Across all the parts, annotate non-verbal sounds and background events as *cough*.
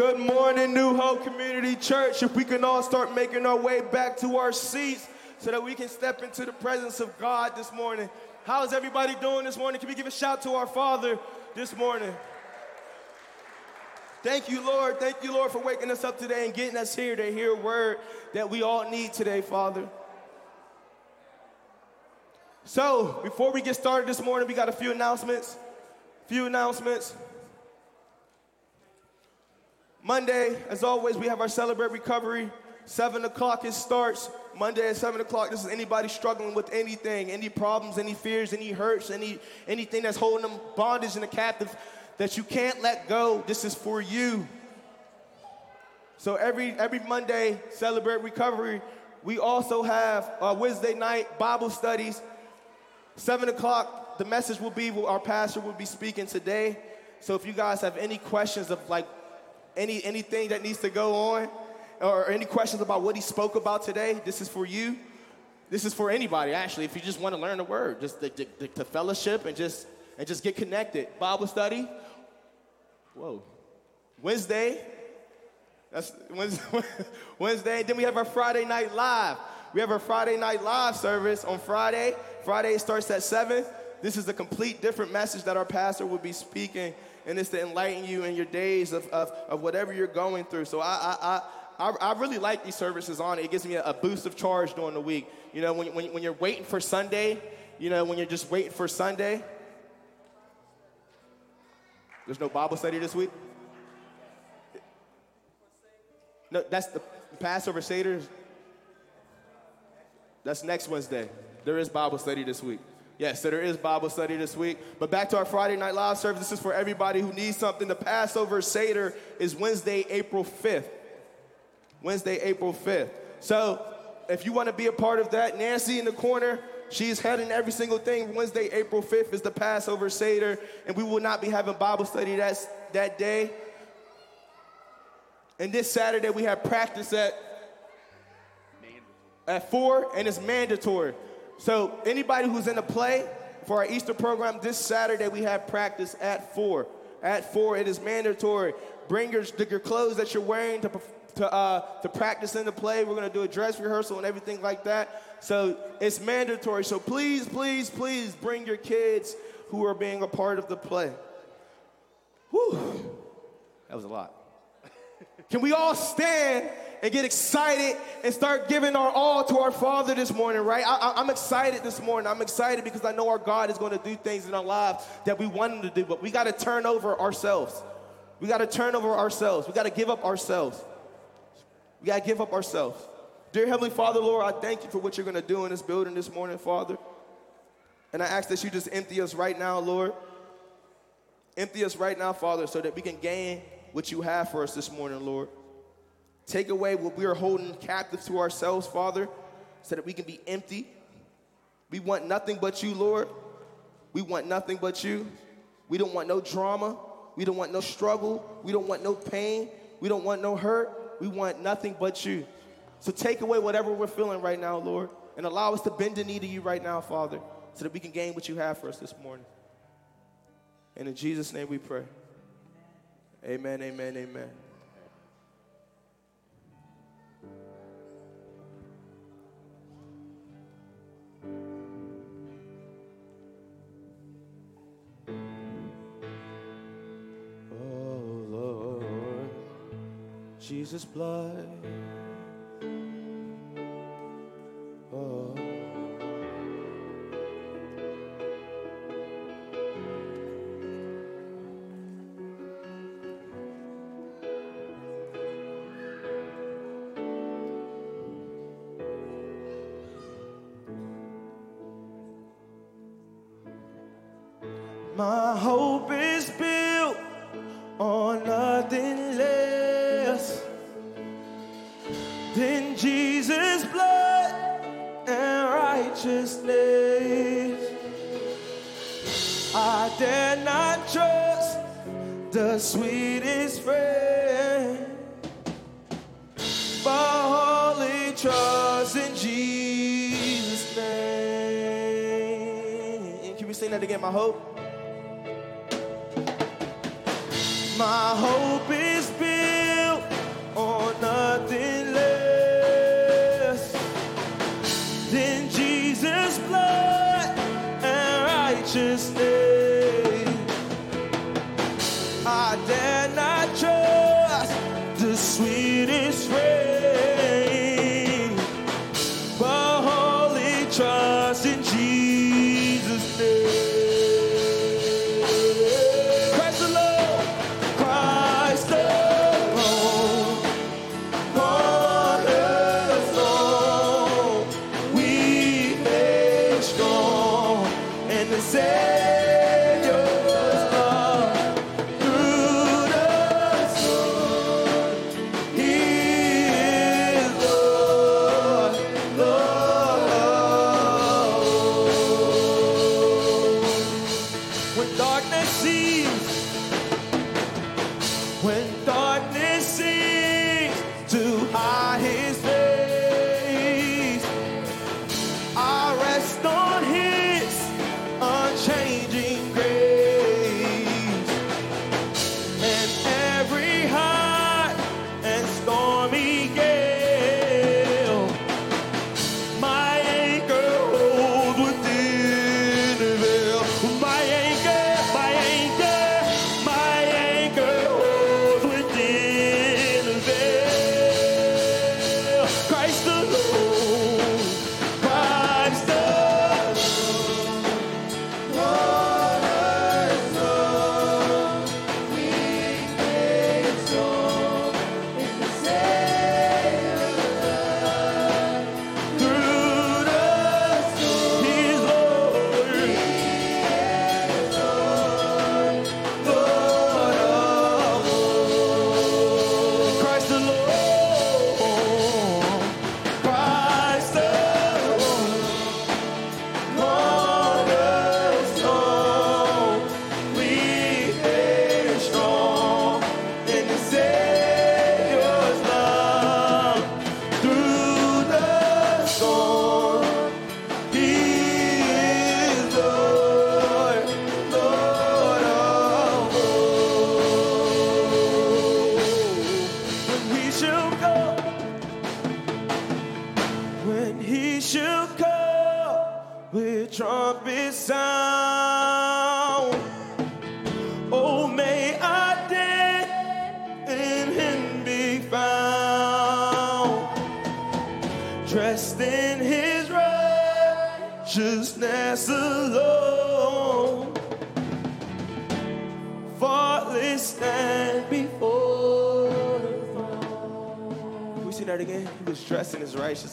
Good morning, New Hope Community Church. If we can all start making our way back to our seats so that we can step into the presence of God this morning. How is everybody doing this morning? Can we give a shout to our Father this morning? Thank you, Lord. Thank you, Lord, for waking us up today and getting us here to hear a word that we all need today, Father. So, before we get started this morning, we got a few announcements. Few announcements. Monday, as always, we have our Celebrate Recovery. 7 o'clock it starts. Monday at 7 o'clock. This is anybody struggling with anything, any problems, any fears, any hurts, any anything that's holding them bondage and a captive that you can't let go. This is for you. So every every Monday, Celebrate Recovery. We also have our Wednesday night Bible studies. 7 o'clock, the message will be, our pastor will be speaking today. So if you guys have any questions of like any anything that needs to go on, or any questions about what he spoke about today, this is for you. This is for anybody, actually. If you just want to learn the word, just to, fellowship and just and just get connected. Bible study. Whoa. Wednesday. That's Wednesday. *laughs* Wednesday. Then we have our Friday night live. We have our Friday night live service on Friday. Friday starts at 7. This is a complete different message that our pastor will be speaking and it's to enlighten you in your days of, of, of whatever you're going through. So I, I, I, I really like these services on it. It gives me a, boost of charge during the week. You know, when, when, when you're waiting for Sunday, you know, when you're just waiting for Sunday, there's no Bible study this week? No, that's the Passover Seder. That's next Wednesday. There is Bible study this week. Yes, so there is Bible study this week. But back to our Friday night live service. This is for everybody who needs something. The Passover Seder is Wednesday, April 5th. Wednesday, April 5th. So if you want to be a part of that, Nancy in the corner, she's heading every single thing. Wednesday, April 5th is the Passover Seder, and we will not be having Bible study that, that day. And this Saturday, we have practice at, at 4, and it's mandatory. So anybody who's in the play for our Easter program this Saturday, we have practice at four. At four, it is mandatory. Bring your, your clothes that you're wearing to to uh, to practice in the play. We're gonna do a dress rehearsal and everything like that. So it's mandatory. So please, please, please bring your kids who are being a part of the play. Whew, that was a lot. *laughs* Can we all stand and get excited and start giving our all to our Father this morning, right? I, am excited this morning. I'm excited because I know our God is going to do things in our lives that we want Him to do, but we got to turn over ourselves. We got to turn over ourselves. We got to give up ourselves. We got to give up ourselves. Dear Heavenly Father, Lord, I thank you for what you're going to do in this building this morning, Father. And I ask that you just empty us right now, Lord. Empty us right now, Father, so that we can gain what you have for us this morning, Lord. Take away what we are holding captive to ourselves, Father, so that we can be empty. We want nothing but you, Lord. We want nothing but you. We don't want no drama. We don't want no struggle. We don't want no pain. We don't want no hurt. We want nothing but you. So take away whatever we're feeling right now, Lord, and allow us to bend the knee to you right now, Father, so that we can gain what you have for us this morning. And in Jesus' name we pray. Amen, amen, amen. Jesus' blood.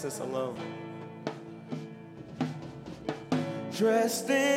Righteousness alone. Dressed in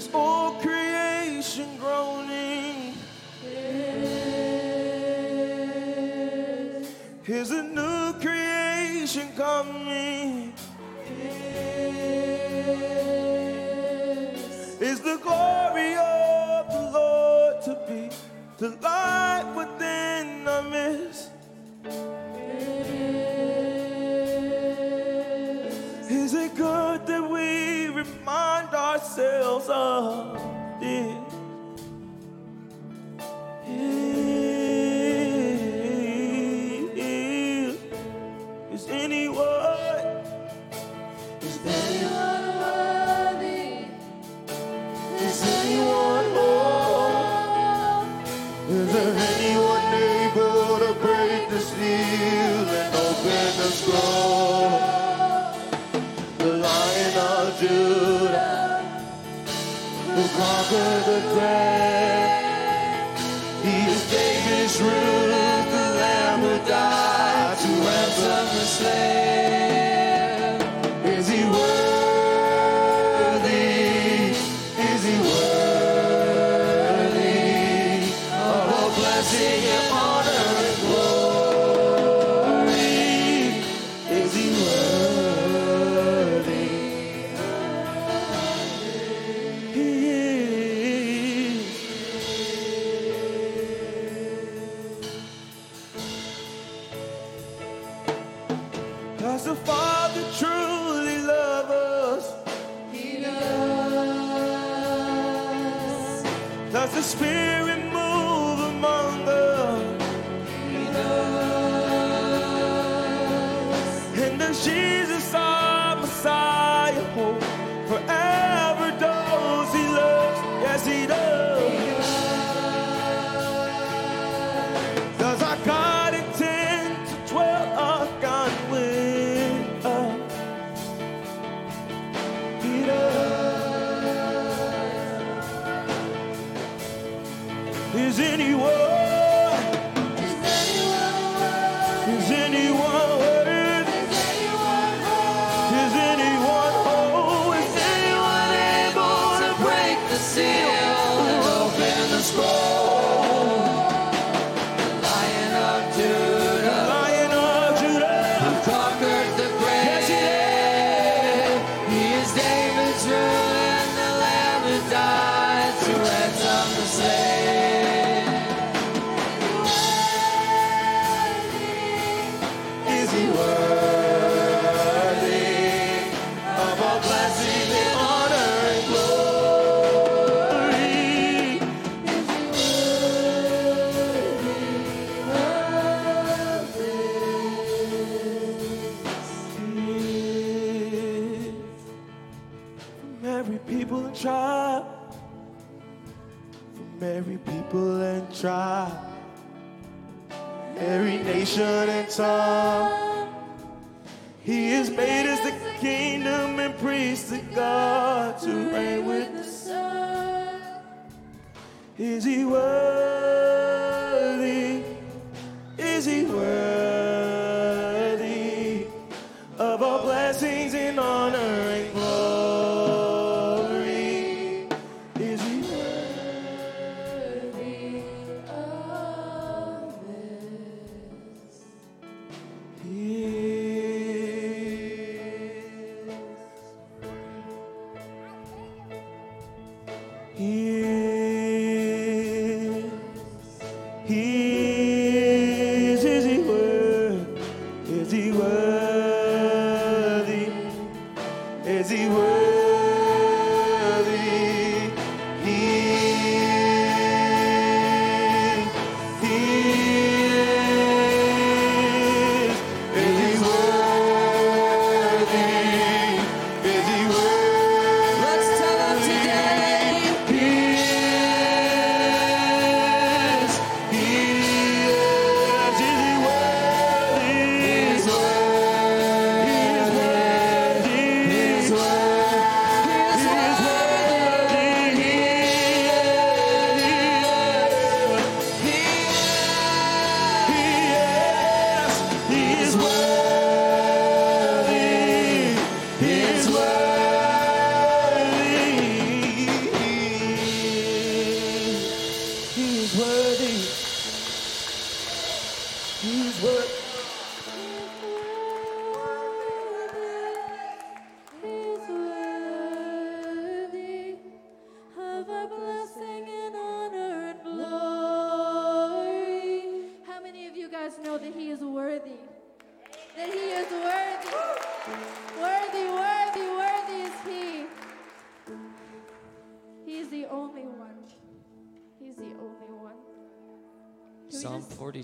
is all creation groaning. Here's a new creation coming. Is the glory of the Lord to be the light? ourselves up. is anyone. he world.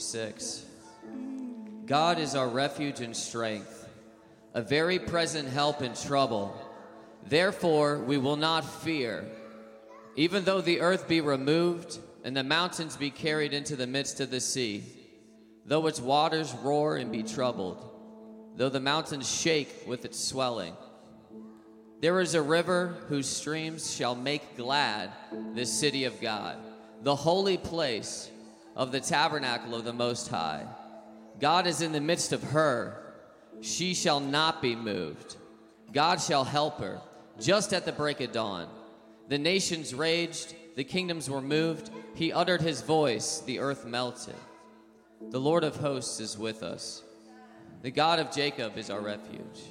46. God is our refuge and strength, a very present help in trouble. Therefore, we will not fear. Even though the earth be removed and the mountains be carried into the midst of the sea, though its waters roar and be troubled, though the mountains shake with its swelling. There is a river whose streams shall make glad the city of God, the holy place of the tabernacle of the Most High. God is in the midst of her. She shall not be moved. God shall help her just at the break of dawn. The nations raged, the kingdoms were moved. He uttered his voice, the earth melted. The Lord of hosts is with us. The God of Jacob is our refuge.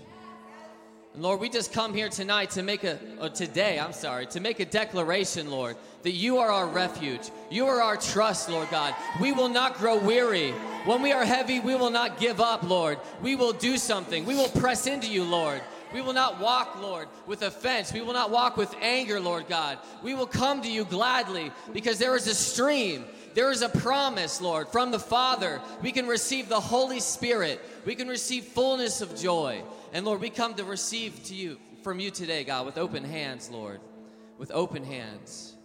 And Lord, we just come here tonight to make a, today, I'm sorry, to make a declaration, Lord, that you are our refuge. You are our trust, Lord God. We will not grow weary. When we are heavy, we will not give up, Lord. We will do something. We will press into you, Lord. We will not walk, Lord, with offense. We will not walk with anger, Lord God. We will come to you gladly because there is a stream. There is a promise, Lord, from the Father. We can receive the Holy Spirit. We can receive fullness of joy. And Lord, we come to receive to you from you today, God, with open hands, Lord. With open hands.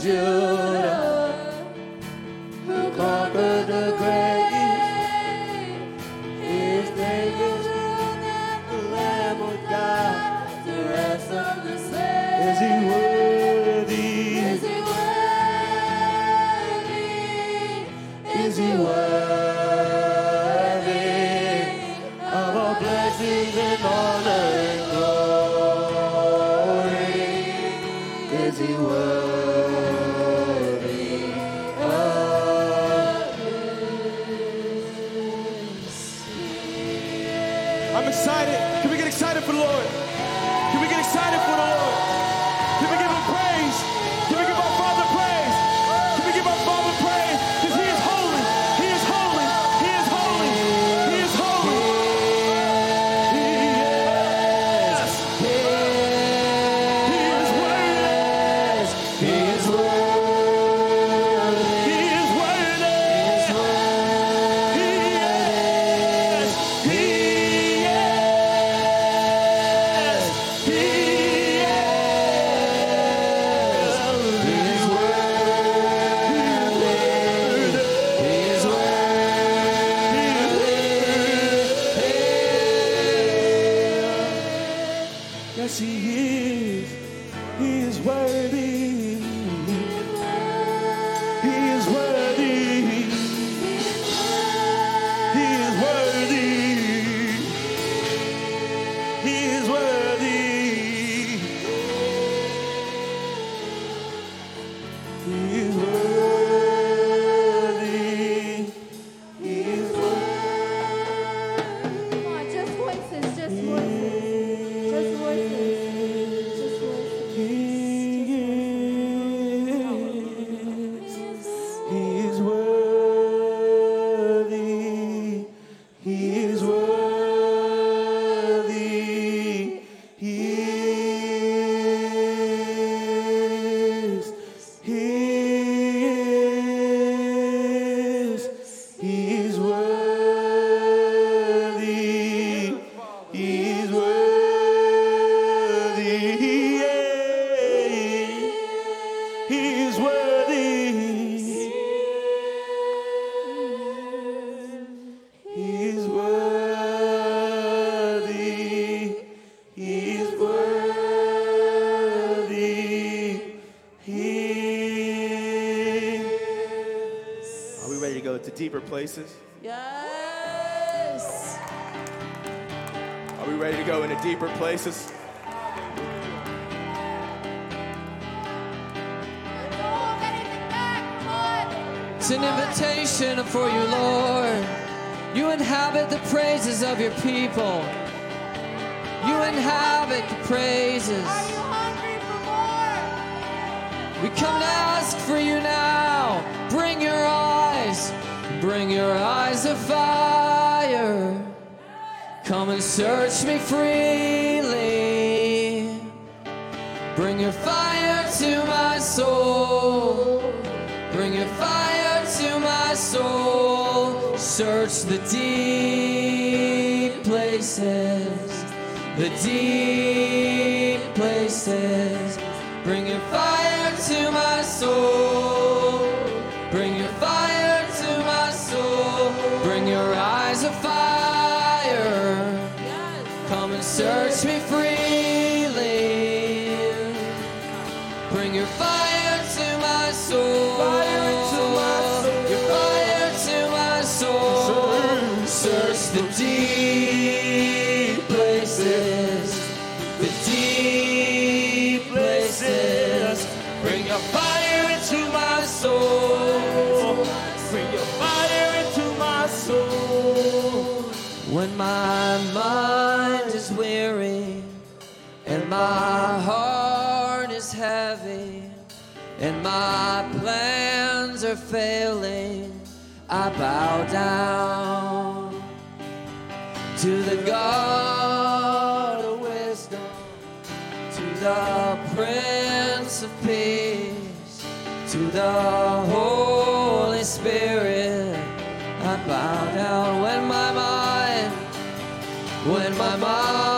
Judah, bringing fire to my soul. bow down to the God of wisdom, to the Prince of Peace, to the Holy Spirit. I bow down when my mind, when my mind.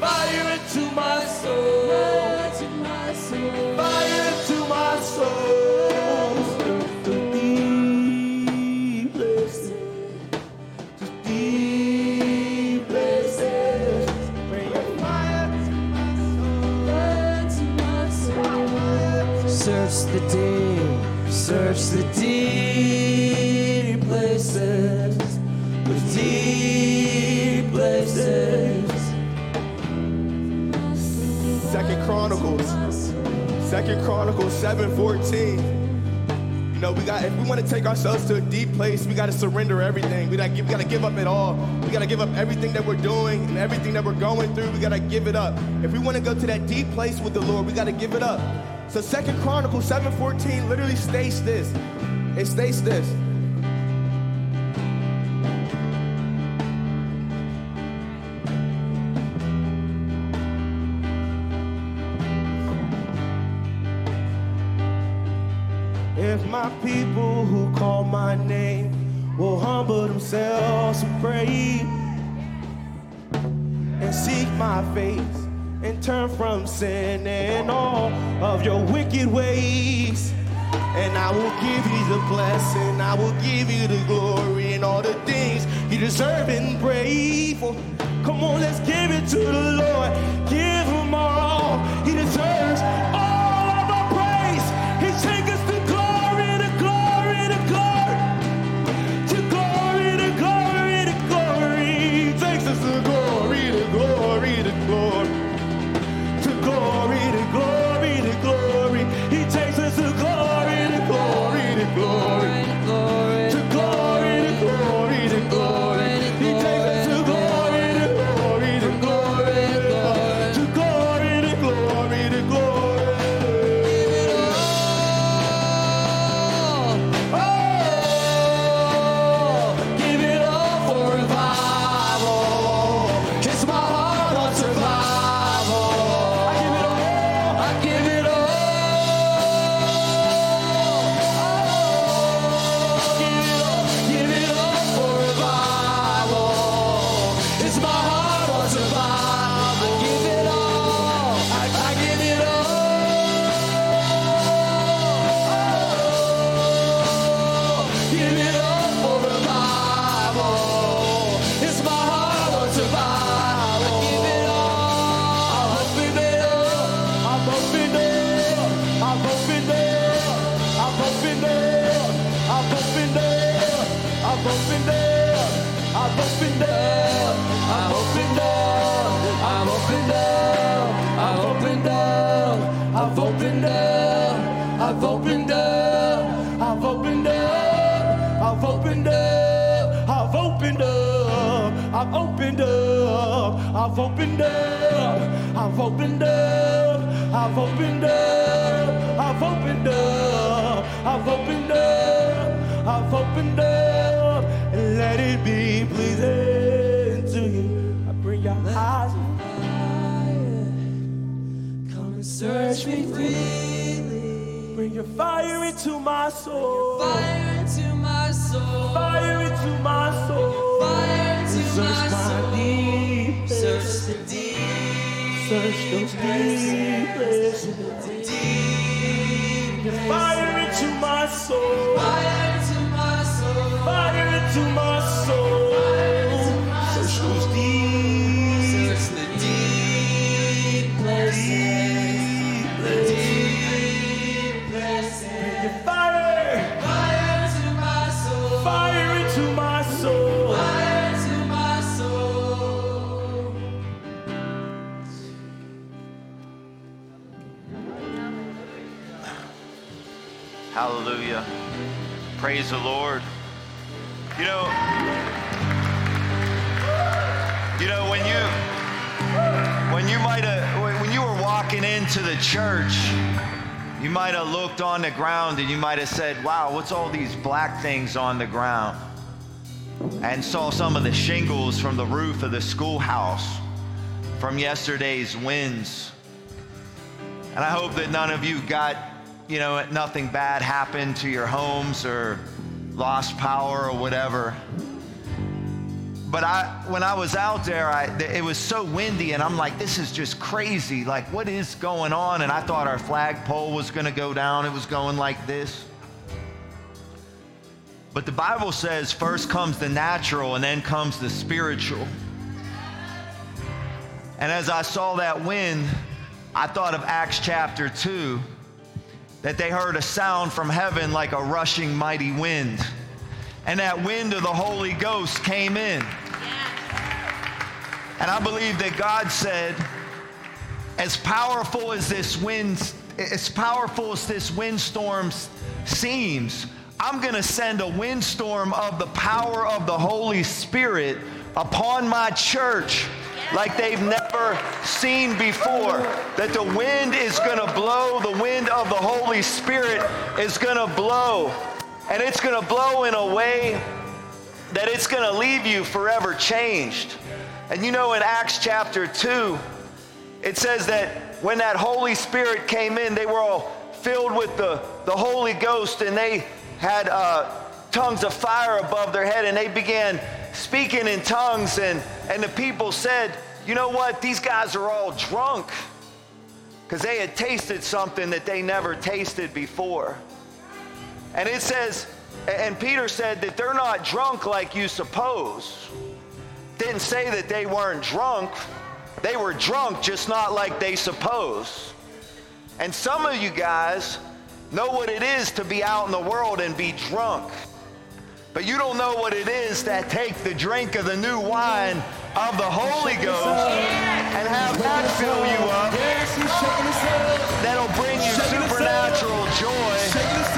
Fire into my soul. Fire into my soul. Fire my soul. Deep places. The deep places. Bring to. Fire to my soul. Search the deep. Search the deep. Second Chronicles 7:14. You know, we got if we want to take ourselves to a deep place, we got to surrender everything. We got to give, we got to give up it all. We got to give up everything that we're doing and everything that we're going through. We got to give it up. If we want to go to that deep place with the Lord, we got to give it up. So Second Chronicles 7:14 literally states this. It states this. Turn from sin and all of your wicked ways. And I will give you the blessing, I will give you the glory and all the things you deserve and pray for. Come on, let's give it to the Lord. Give him all. He deserves all I've opened up. I've opened up. I've opened up. I've opened up. I've opened up. I've opened up. And let it be pleasing to you. I bring your eyes. Come and search me freely. Bring your fire into my soul. Fire into my soul. Fire into my soul. Fire into my soul. Search those deep places. Deep. Fire into my soul. Fire into my soul. Fire into my Praise the Lord. You know, you know when you when you might have when you were walking into the church, you might have looked on the ground and you might have said, "Wow, what's all these black things on the ground?" And saw some of the shingles from the roof of the schoolhouse from yesterday's winds. And I hope that none of you got, you know, nothing bad happened to your homes or lost power or whatever. But I, when I was out there, I, it was so windy, and I'm like, this is just crazy. Like, what is going on? And I thought our flagpole was going to go down. It was going like this. But the Bible says first comes the natural and then comes the spiritual. And as I saw that wind, I thought of Acts chapter 2 that they heard a sound from heaven like a rushing mighty wind. And that wind of the Holy Ghost came in. And I believe that God said, as powerful as this wind, as powerful as this windstorm seems, I'm going to send a windstorm of the power of the Holy Spirit upon my church like they've never seen before. That the wind is going to blow, the wind of the Holy Spirit is going to blow. And it's going to blow in a way that it's going to leave you forever changed. And you know, in Acts chapter 2, it says that when that Holy Spirit came in, they were all filled with the, the Holy Ghost and they had uh, tongues of fire above their head and they began speaking in tongues. And, and the people said, You know what? These guys are all drunk because they had tasted something that they never tasted before. And it says, and Peter said that they're not drunk like you suppose. Didn't say that they weren't drunk. They were drunk, just not like they suppose. And some of you guys know what it is to be out in the world and be drunk. But you don't know what it is that take the drink of the new wine of the Holy Ghost and have that fill you up. That'll bring you supernatural joy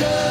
We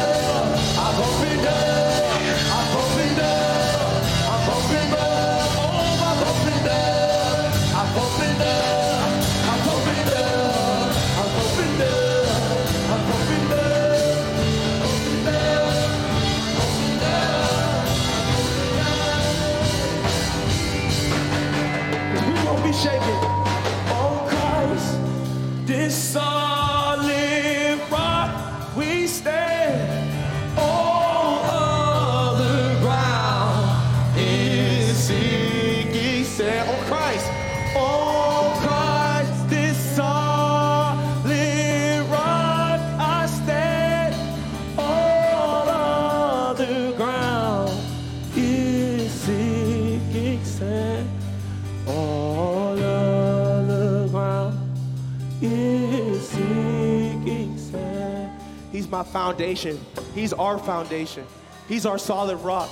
my foundation. He's our foundation. He's our solid rock.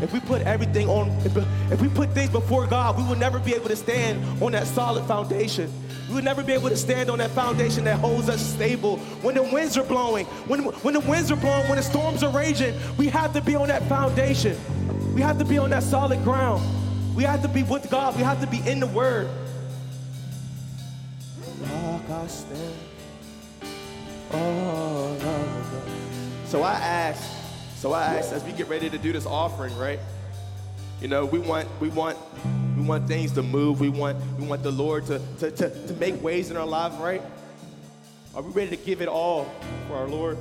If we put everything on, if, if we put things before God, we will never be able to stand on that solid foundation. We would never be able to stand on that foundation that holds us stable. When the winds are blowing, when, when the winds are blowing, when the storms are raging, we have to be on that foundation. We have to be on that solid ground. We have to be with God. We have to be in the Word. I stand. So I ask, so I ask as we get ready to do this offering, right? You know, we want, we want, we want things to move. We want, we want the Lord to, to, to, to make ways in our lives, right? Are we ready to give it all for our Lord?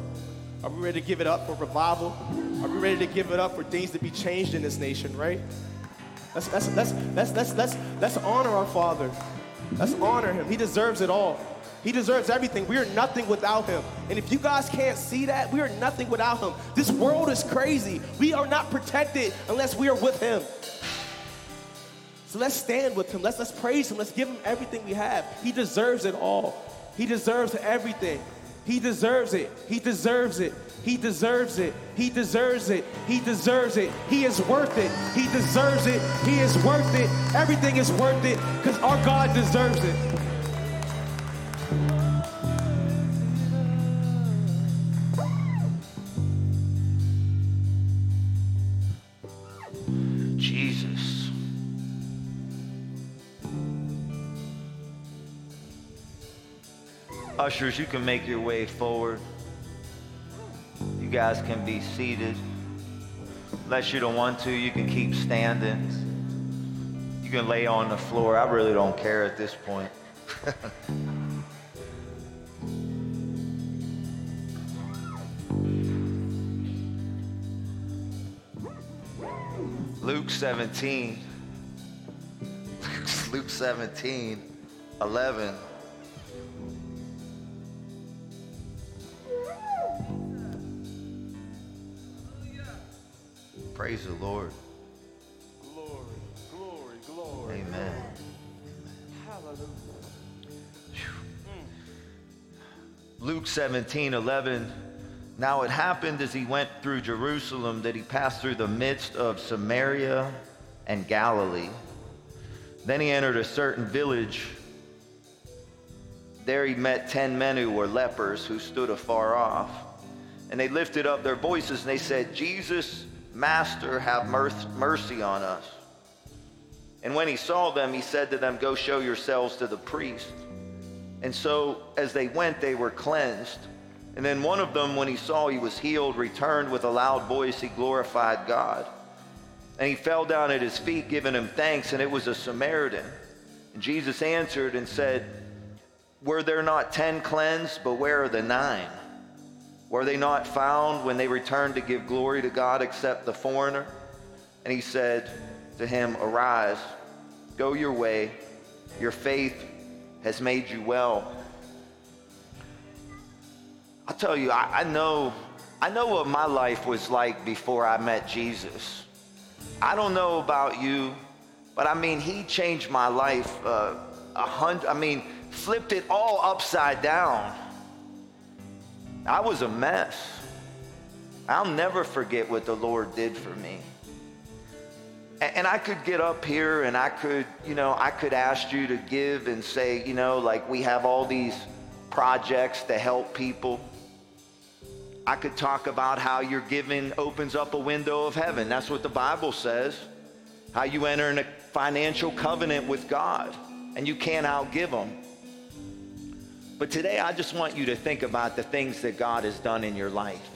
Are we ready to give it up for revival? Are we ready to give it up for things to be changed in this nation, right? Let's, let's, let's, let's, let's, let's, let's honor our Father. Let's honor him. He deserves it all. He deserves everything. We are nothing without him. And if you guys can't see that, we are nothing without him. This world is crazy. We are not protected unless we are with him. So let's stand with him. Let's, let's praise him. Let's give him everything we have. He deserves it all. He deserves everything. He deserves it. He deserves it. He deserves it. He deserves it. He deserves it. He is worth it. He deserves it. He is worth it. Everything is worth it because our God deserves it. Ushers, you can make your way forward. You guys can be seated. Unless you don't want to, you can keep standing. You can lay on the floor. I really don't care at this point. *laughs* Luke 17. *laughs* Luke 17, 11. Praise the Lord. Glory, glory, glory. Amen. Hallelujah. Luke 17, 11. Now it happened as he went through Jerusalem that he passed through the midst of Samaria and Galilee. Then he entered a certain village. There he met ten men who were lepers who stood afar off. And they lifted up their voices and they said, Jesus, Master, have mercy on us. And when he saw them, he said to them, Go show yourselves to the priest. And so as they went, they were cleansed. And then one of them, when he saw he was healed, returned with a loud voice. He glorified God. And he fell down at his feet, giving him thanks, and it was a Samaritan. And Jesus answered and said, Were there not ten cleansed, but where are the nine? Were they not found when they returned to give glory to God except the foreigner? And he said to him, Arise, go your way, your faith has made you well. I'll tell you, I, I know, I know what my life was like before I met Jesus. I don't know about you, but I mean, he changed my life uh, a hundred. I mean, flipped it all upside down. I was a mess. I'll never forget what the Lord did for me. And, I could get up here and I could, you know, I could ask you to give and say, you know, like we have all these projects to help people. I could talk about how your giving opens up a window of heaven. That's what the Bible says. How you enter in a financial covenant with God and you can't outgive Him. But today, I just want you to think about the things that God has done in your life.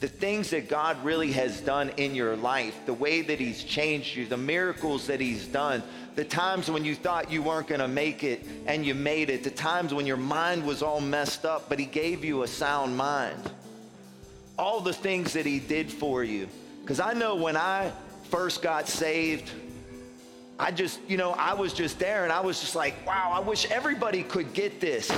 The things that God really has done in your life, the way that He's changed you, the miracles that He's done, the times when you thought you weren't going to make it and you made it, the times when your mind was all messed up, but He gave you a sound mind. All the things that He did for you. Because I know when I first got saved, I just, you know, I was just there and I was just like, wow, I wish everybody could get this.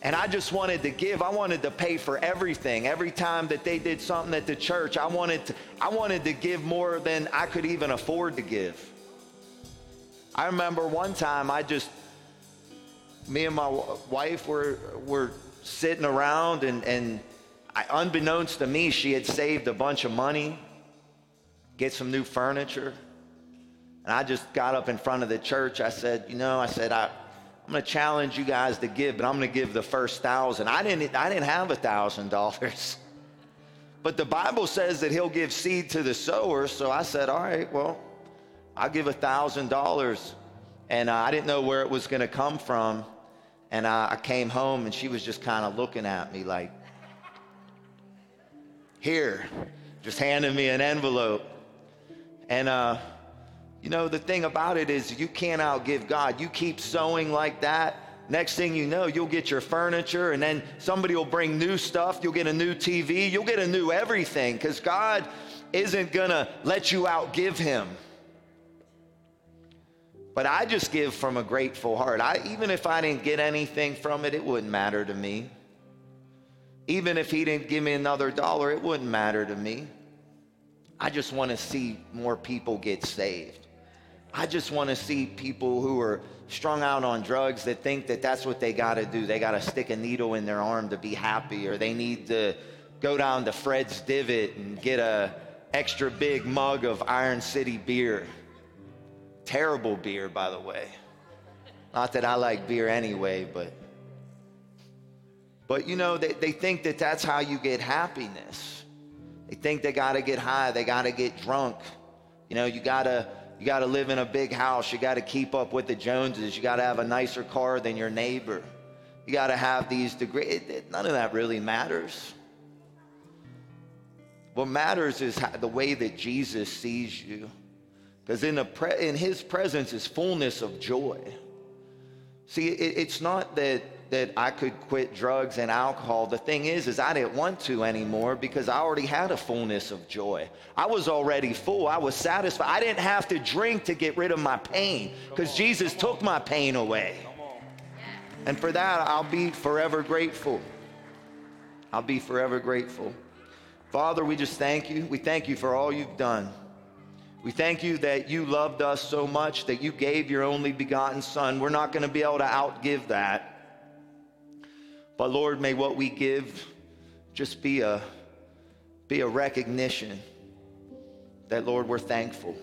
And I just wanted to give. I wanted to pay for everything. Every time that they did something at the church, I wanted to, I wanted to give more than I could even afford to give. I remember one time I just, me and my wife were, were sitting around and, and I, unbeknownst to me, she had saved a bunch of money, get some new furniture. And I just got up in front of the church. I said, you know, I said, I, I'm going to challenge you guys to give, but I'm going to give the first thousand. I didn't, I didn't have a thousand dollars. *laughs* But the Bible says that he'll give seed to the sower. So I said, all right, well, I'll give a thousand dollars. And uh, I didn't know where it was going to come from. And uh, I came home and she was just kind of looking at me like, here, just handing me an envelope. And, uh, you know, the thing about it is you can't outgive God. You keep sowing like that. Next thing you know, you'll get your furniture and then somebody will bring new stuff. You'll get a new TV. You'll get a new everything because God isn't going to let you outgive him. But I just give from a grateful heart. I, even if I didn't get anything from it, it wouldn't matter to me. Even if he didn't give me another dollar, it wouldn't matter to me. I just want to see more people get saved. I just want to see people who are strung out on drugs that think that that's what they got to do. They got to stick a needle in their arm to be happy, or they need to go down to Fred's Divot and get a extra big mug of Iron City beer. Terrible beer, by the way. Not that I like beer anyway, but but you know they, they think that that's how you get happiness. They think they got to get high, they got to get drunk. You know, you got to you got to live in a big house. You got to keep up with the Joneses. You got to have a nicer car than your neighbor. You got to have these degrees. None of that really matters. What matters is how, the way that Jesus sees you. Because in, pre- in his presence is fullness of joy. See, it, it's not that that I could quit drugs and alcohol. The thing is, is I didn't want to anymore because I already had a fullness of joy. I was already full. I was satisfied. I didn't have to drink to get rid of my pain because Jesus took my pain away. And for that, I'll be forever grateful. I'll be forever grateful. Father, we just thank you. We thank you for all you've done. We thank you that you loved us so much that you gave your only begotten Son. We're not going to be able to outgive that. But Lord, may what we give just be a, be a recognition that, Lord, we're thankful.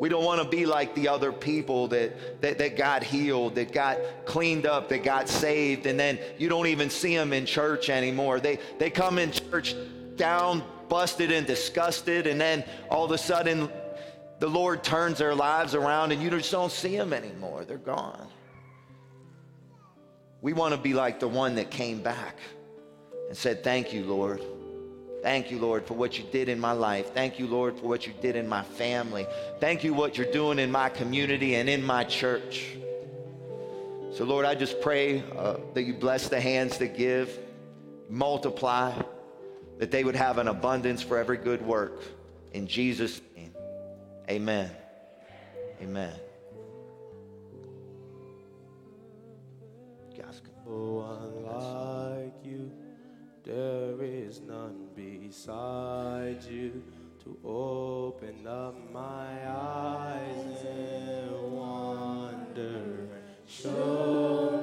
We don't want to be like the other people that, that, that got healed, that got cleaned up, that got saved, and then you don't even see them in church anymore. They, they come in church down, busted, and disgusted, and then all of a sudden the Lord turns their lives around and you just don't see them anymore. They're gone. We want to be like the one that came back and said, Thank you, Lord. Thank you, Lord, for what you did in my life. Thank you, Lord, for what you did in my family. Thank you, what you're doing in my community and in my church. So, Lord, I just pray uh, that you bless the hands that give, multiply, that they would have an abundance for every good work. In Jesus' name, amen. Amen. One like you, there is none beside you to open up my eyes and wonder. Show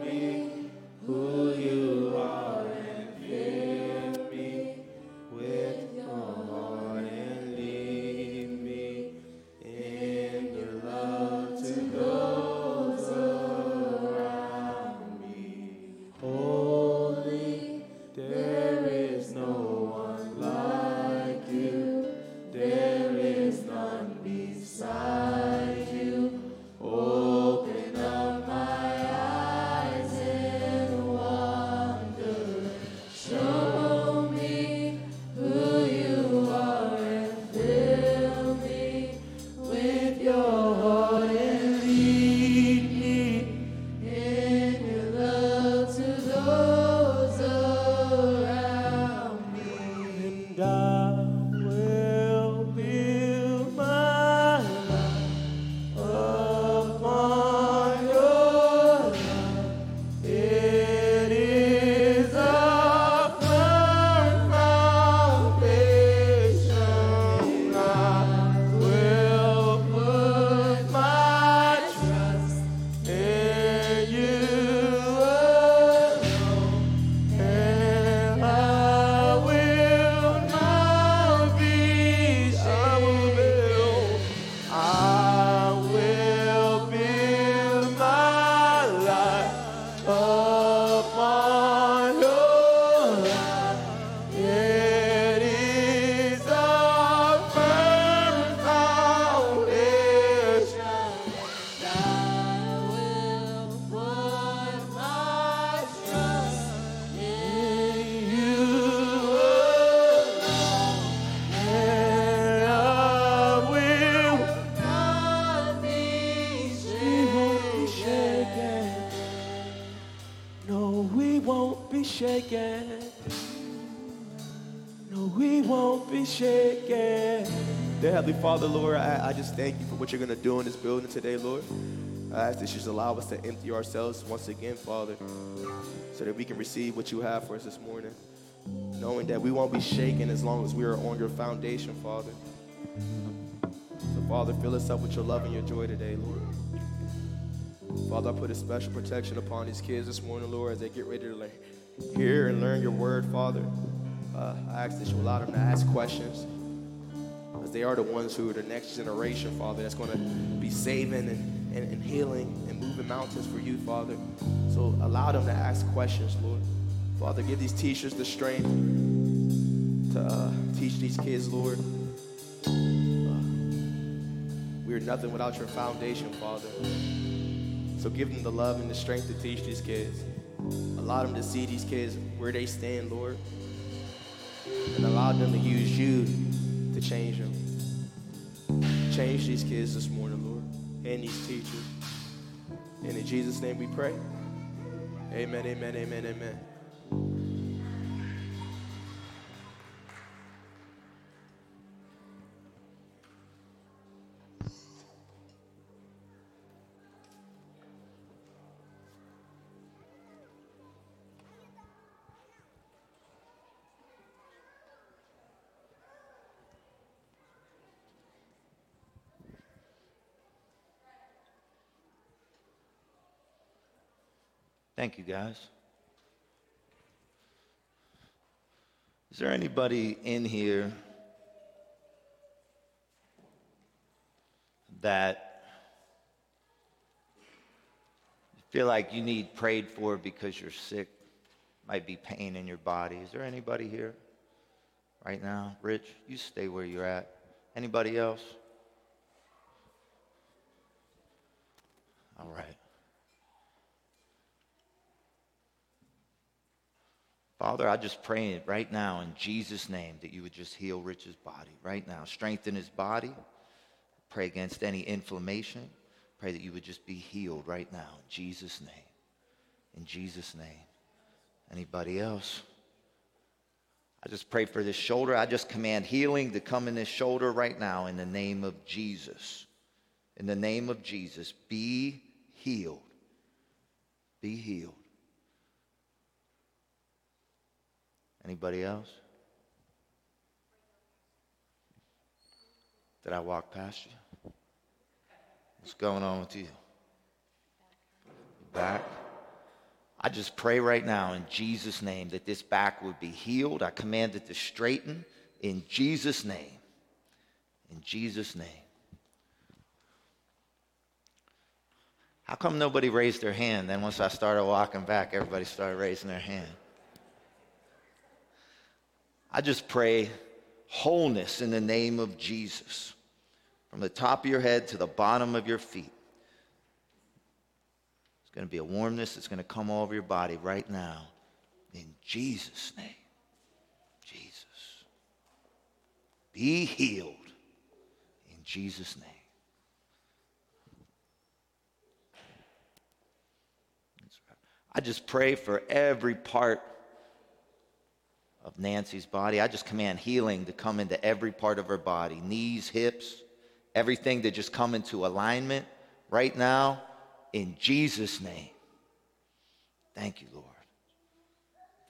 Dear Heavenly Father, Lord, I, I just thank you for what you're going to do in this building today, Lord. I ask that you just allow us to empty ourselves once again, Father, so that we can receive what you have for us this morning. Knowing that we won't be shaken as long as we are on your foundation, Father. So, Father, fill us up with your love and your joy today, Lord. Father, I put a special protection upon these kids this morning, Lord, as they get ready to learn, hear and learn your word, Father. Uh, I ask that you allow them to ask questions, they are the ones who are the next generation, Father, that's going to be saving and, and, and healing and moving mountains for you, Father. So allow them to ask questions, Lord. Father, give these teachers the strength to uh, teach these kids, Lord. Uh, we are nothing without your foundation, Father. So give them the love and the strength to teach these kids. Allow them to see these kids where they stand, Lord. And allow them to use you to change them. Change these kids this morning, Lord, and these teachers. And in Jesus' name we pray. Amen, amen, amen, amen. Thank you, guys. Is there anybody in here that feel like you need prayed for because you're sick? Might be pain in your body. Is there anybody here right now? Rich, you stay where you're at. Anybody else? All right. Father, I just pray right now in Jesus' name that you would just heal Rich's body right now. Strengthen his body. Pray against any inflammation. Pray that you would just be healed right now in Jesus' name. In Jesus' name. Anybody else? I just pray for this shoulder. I just command healing to come in this shoulder right now in the name of Jesus. In the name of Jesus, be healed. Be healed. Anybody else? Did I walk past you? What's going on with you? Back? I just pray right now in Jesus' name that this back would be healed. I command it to straighten in Jesus' name. In Jesus' name. How come nobody raised their hand? Then once I started walking back, everybody started raising their hand. I just pray wholeness in the name of Jesus from the top of your head to the bottom of your feet. It's going to be a warmness that's going to come all over your body right now. In Jesus' name. Jesus. Be healed in Jesus' name. I just pray for every part of Nancy's body. I just command healing to come into every part of her body knees, hips, everything to just come into alignment right now in Jesus' name. Thank you, Lord.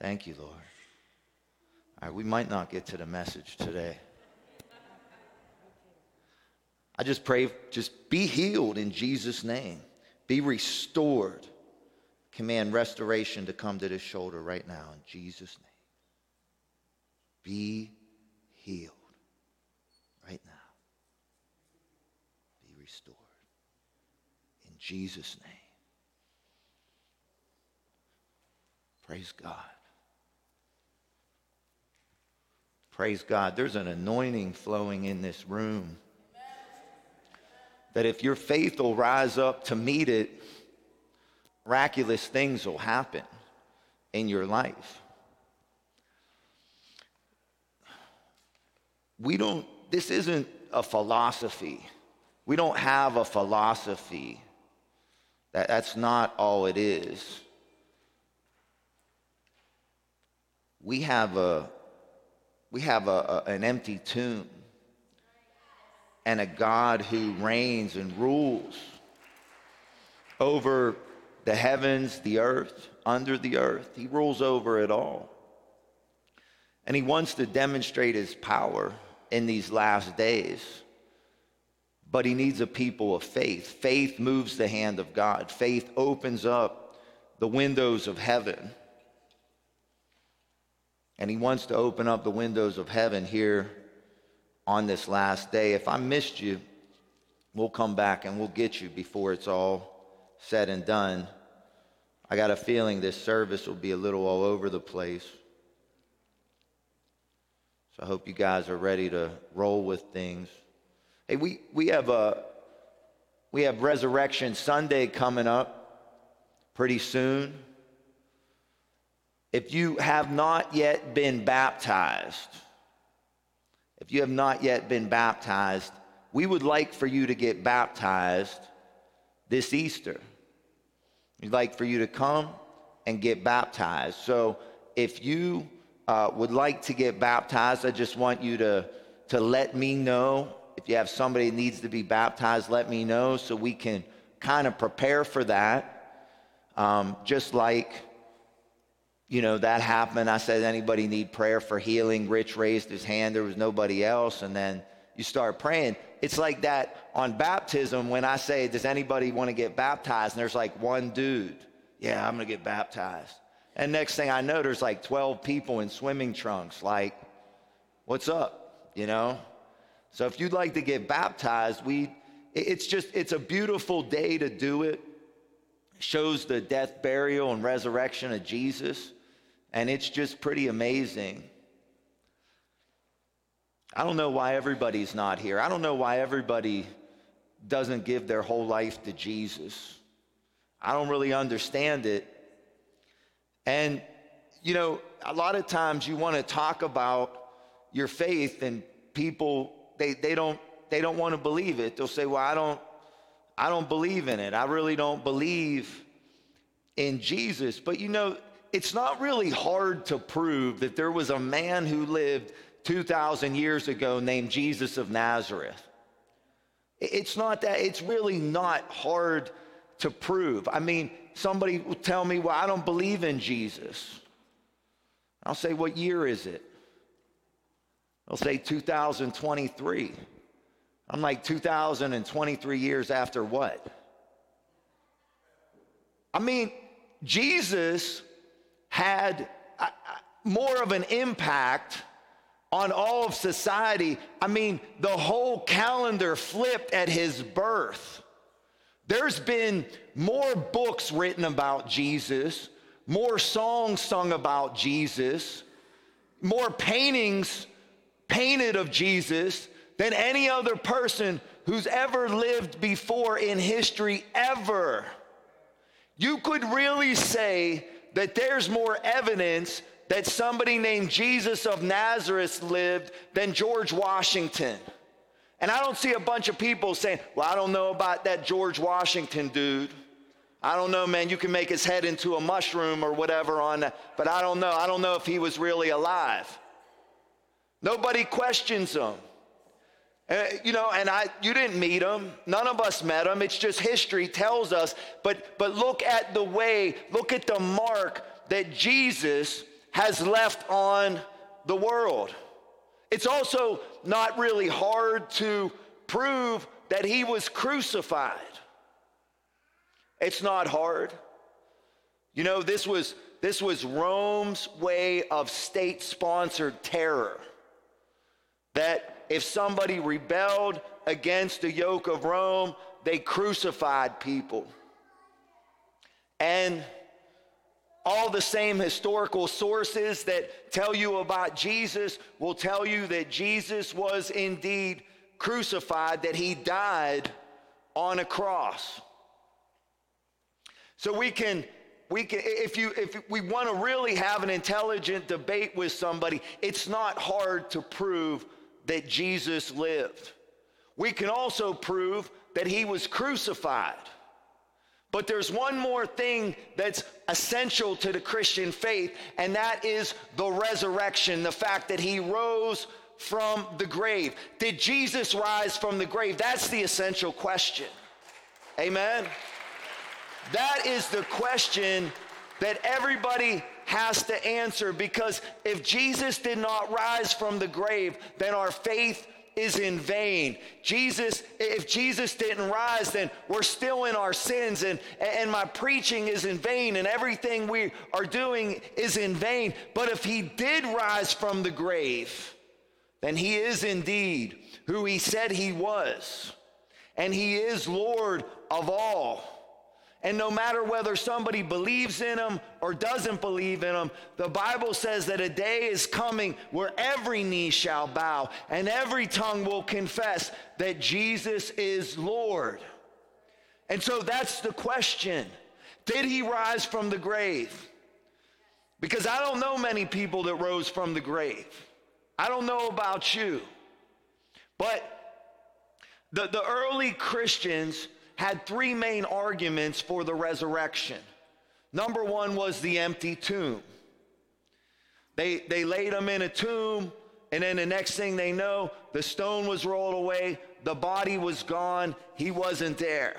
Thank you, Lord. All right, we might not get to the message today. I just pray, just be healed in Jesus' name. Be restored. Command restoration to come to this shoulder right now in Jesus' name. Be healed right now. Be restored. In Jesus' name. Praise God. Praise God. There's an anointing flowing in this room. That if your faith will rise up to meet it, miraculous things will happen in your life. We don't, this isn't a philosophy. We don't have a philosophy. That, that's not all it is. We have a we have a, a, an empty tomb and a God who reigns and rules over the heavens, the earth, under the earth. He rules over it all. And he wants to demonstrate his power in these last days. But he needs a people of faith. Faith moves the hand of God, faith opens up the windows of heaven. And he wants to open up the windows of heaven here on this last day. If I missed you, we'll come back and we'll get you before it's all said and done. I got a feeling this service will be a little all over the place. So I hope you guys are ready to roll with things. Hey, we, we have a we have Resurrection Sunday coming up pretty soon. If you have not yet been baptized, if you have not yet been baptized, we would like for you to get baptized this Easter. We'd like for you to come and get baptized. So if you uh, would like to get baptized, I just want you to, to let me know. If you have somebody that needs to be baptized, let me know so we can kind of prepare for that. Um, just like, you know, that happened. I said, anybody need prayer for healing? Rich raised his hand. There was nobody else. And then you start praying. It's like that on baptism when I say, Does anybody want to get baptized? And there's like one dude. Yeah, I'm going to get baptized. And next thing I know, there's like 12 people in swimming trunks. Like, what's up? You know? So if you'd like to get baptized, we it's just it's a beautiful day to do it. Shows the death, burial, and resurrection of Jesus. And it's just pretty amazing. I don't know why everybody's not here. I don't know why everybody doesn't give their whole life to Jesus. I don't really understand it. And, you know, a lot of times you want to talk about your faith and people, they, they don't, they don't want to believe it. They'll say, well, I don't, I don't believe in it. I really don't believe in Jesus. But you know, it's not really hard to prove that there was a man who lived 2,000 years ago named Jesus of Nazareth. It's not that, it's really not hard to prove. I mean, somebody will tell me, well, I don't believe in Jesus. I'll say, what year is it? They'll say 2023. I'm like, 2023 years after what? I mean, Jesus had uh, uh, more of an impact on all of society. I mean, the whole calendar flipped at his birth. There's been more books written about Jesus, more songs sung about Jesus, more paintings painted of Jesus than any other person who's ever lived before in history, ever. You could really say that there's more evidence that somebody named Jesus of Nazareth lived than George Washington. And I don't see a bunch of people saying, Well, I don't know about that George Washington dude. I don't know, man. You can make his head into a mushroom or whatever on that, but I don't know. I don't know if he was really alive. Nobody questions him. Uh, you know, and I, you didn't meet him. None of us met him. It's just history tells us. But, but look at the way, look at the mark that Jesus has left on the world. It's also not really hard to prove that he was crucified. It's not hard. You know, this was this was Rome's way of state-sponsored terror. That if somebody rebelled against the yoke of Rome, they crucified people. And all the same historical sources that tell you about Jesus will tell you that Jesus was indeed crucified, that he died on a cross. So we can we can if you if we want to really have an intelligent debate with somebody, it's not hard to prove that Jesus lived. We can also prove that he was crucified. But there's one more thing that's essential to the Christian faith, and that is the resurrection, the fact that he rose from the grave. Did Jesus rise from the grave? That's the essential question. Amen? That is the question that everybody has to answer because if Jesus did not rise from the grave, then our faith is in vain. Jesus, if Jesus didn't rise, then we're still in our sins and, and my preaching is in vain and everything we are doing is in vain. But if he did rise from the grave, then he is indeed who he said he was. And he is Lord of all. And no matter whether somebody believes in him or doesn't believe in him, the Bible says that a day is coming where every knee shall bow and every tongue will confess that Jesus is Lord. And so that's the question Did he rise from the grave? Because I don't know many people that rose from the grave. I don't know about you. But the, the early Christians had three main arguments for the resurrection. Number one was the empty tomb. They, they laid him in a tomb, and then the next thing they know, the stone was rolled away, the body was gone, he wasn't there.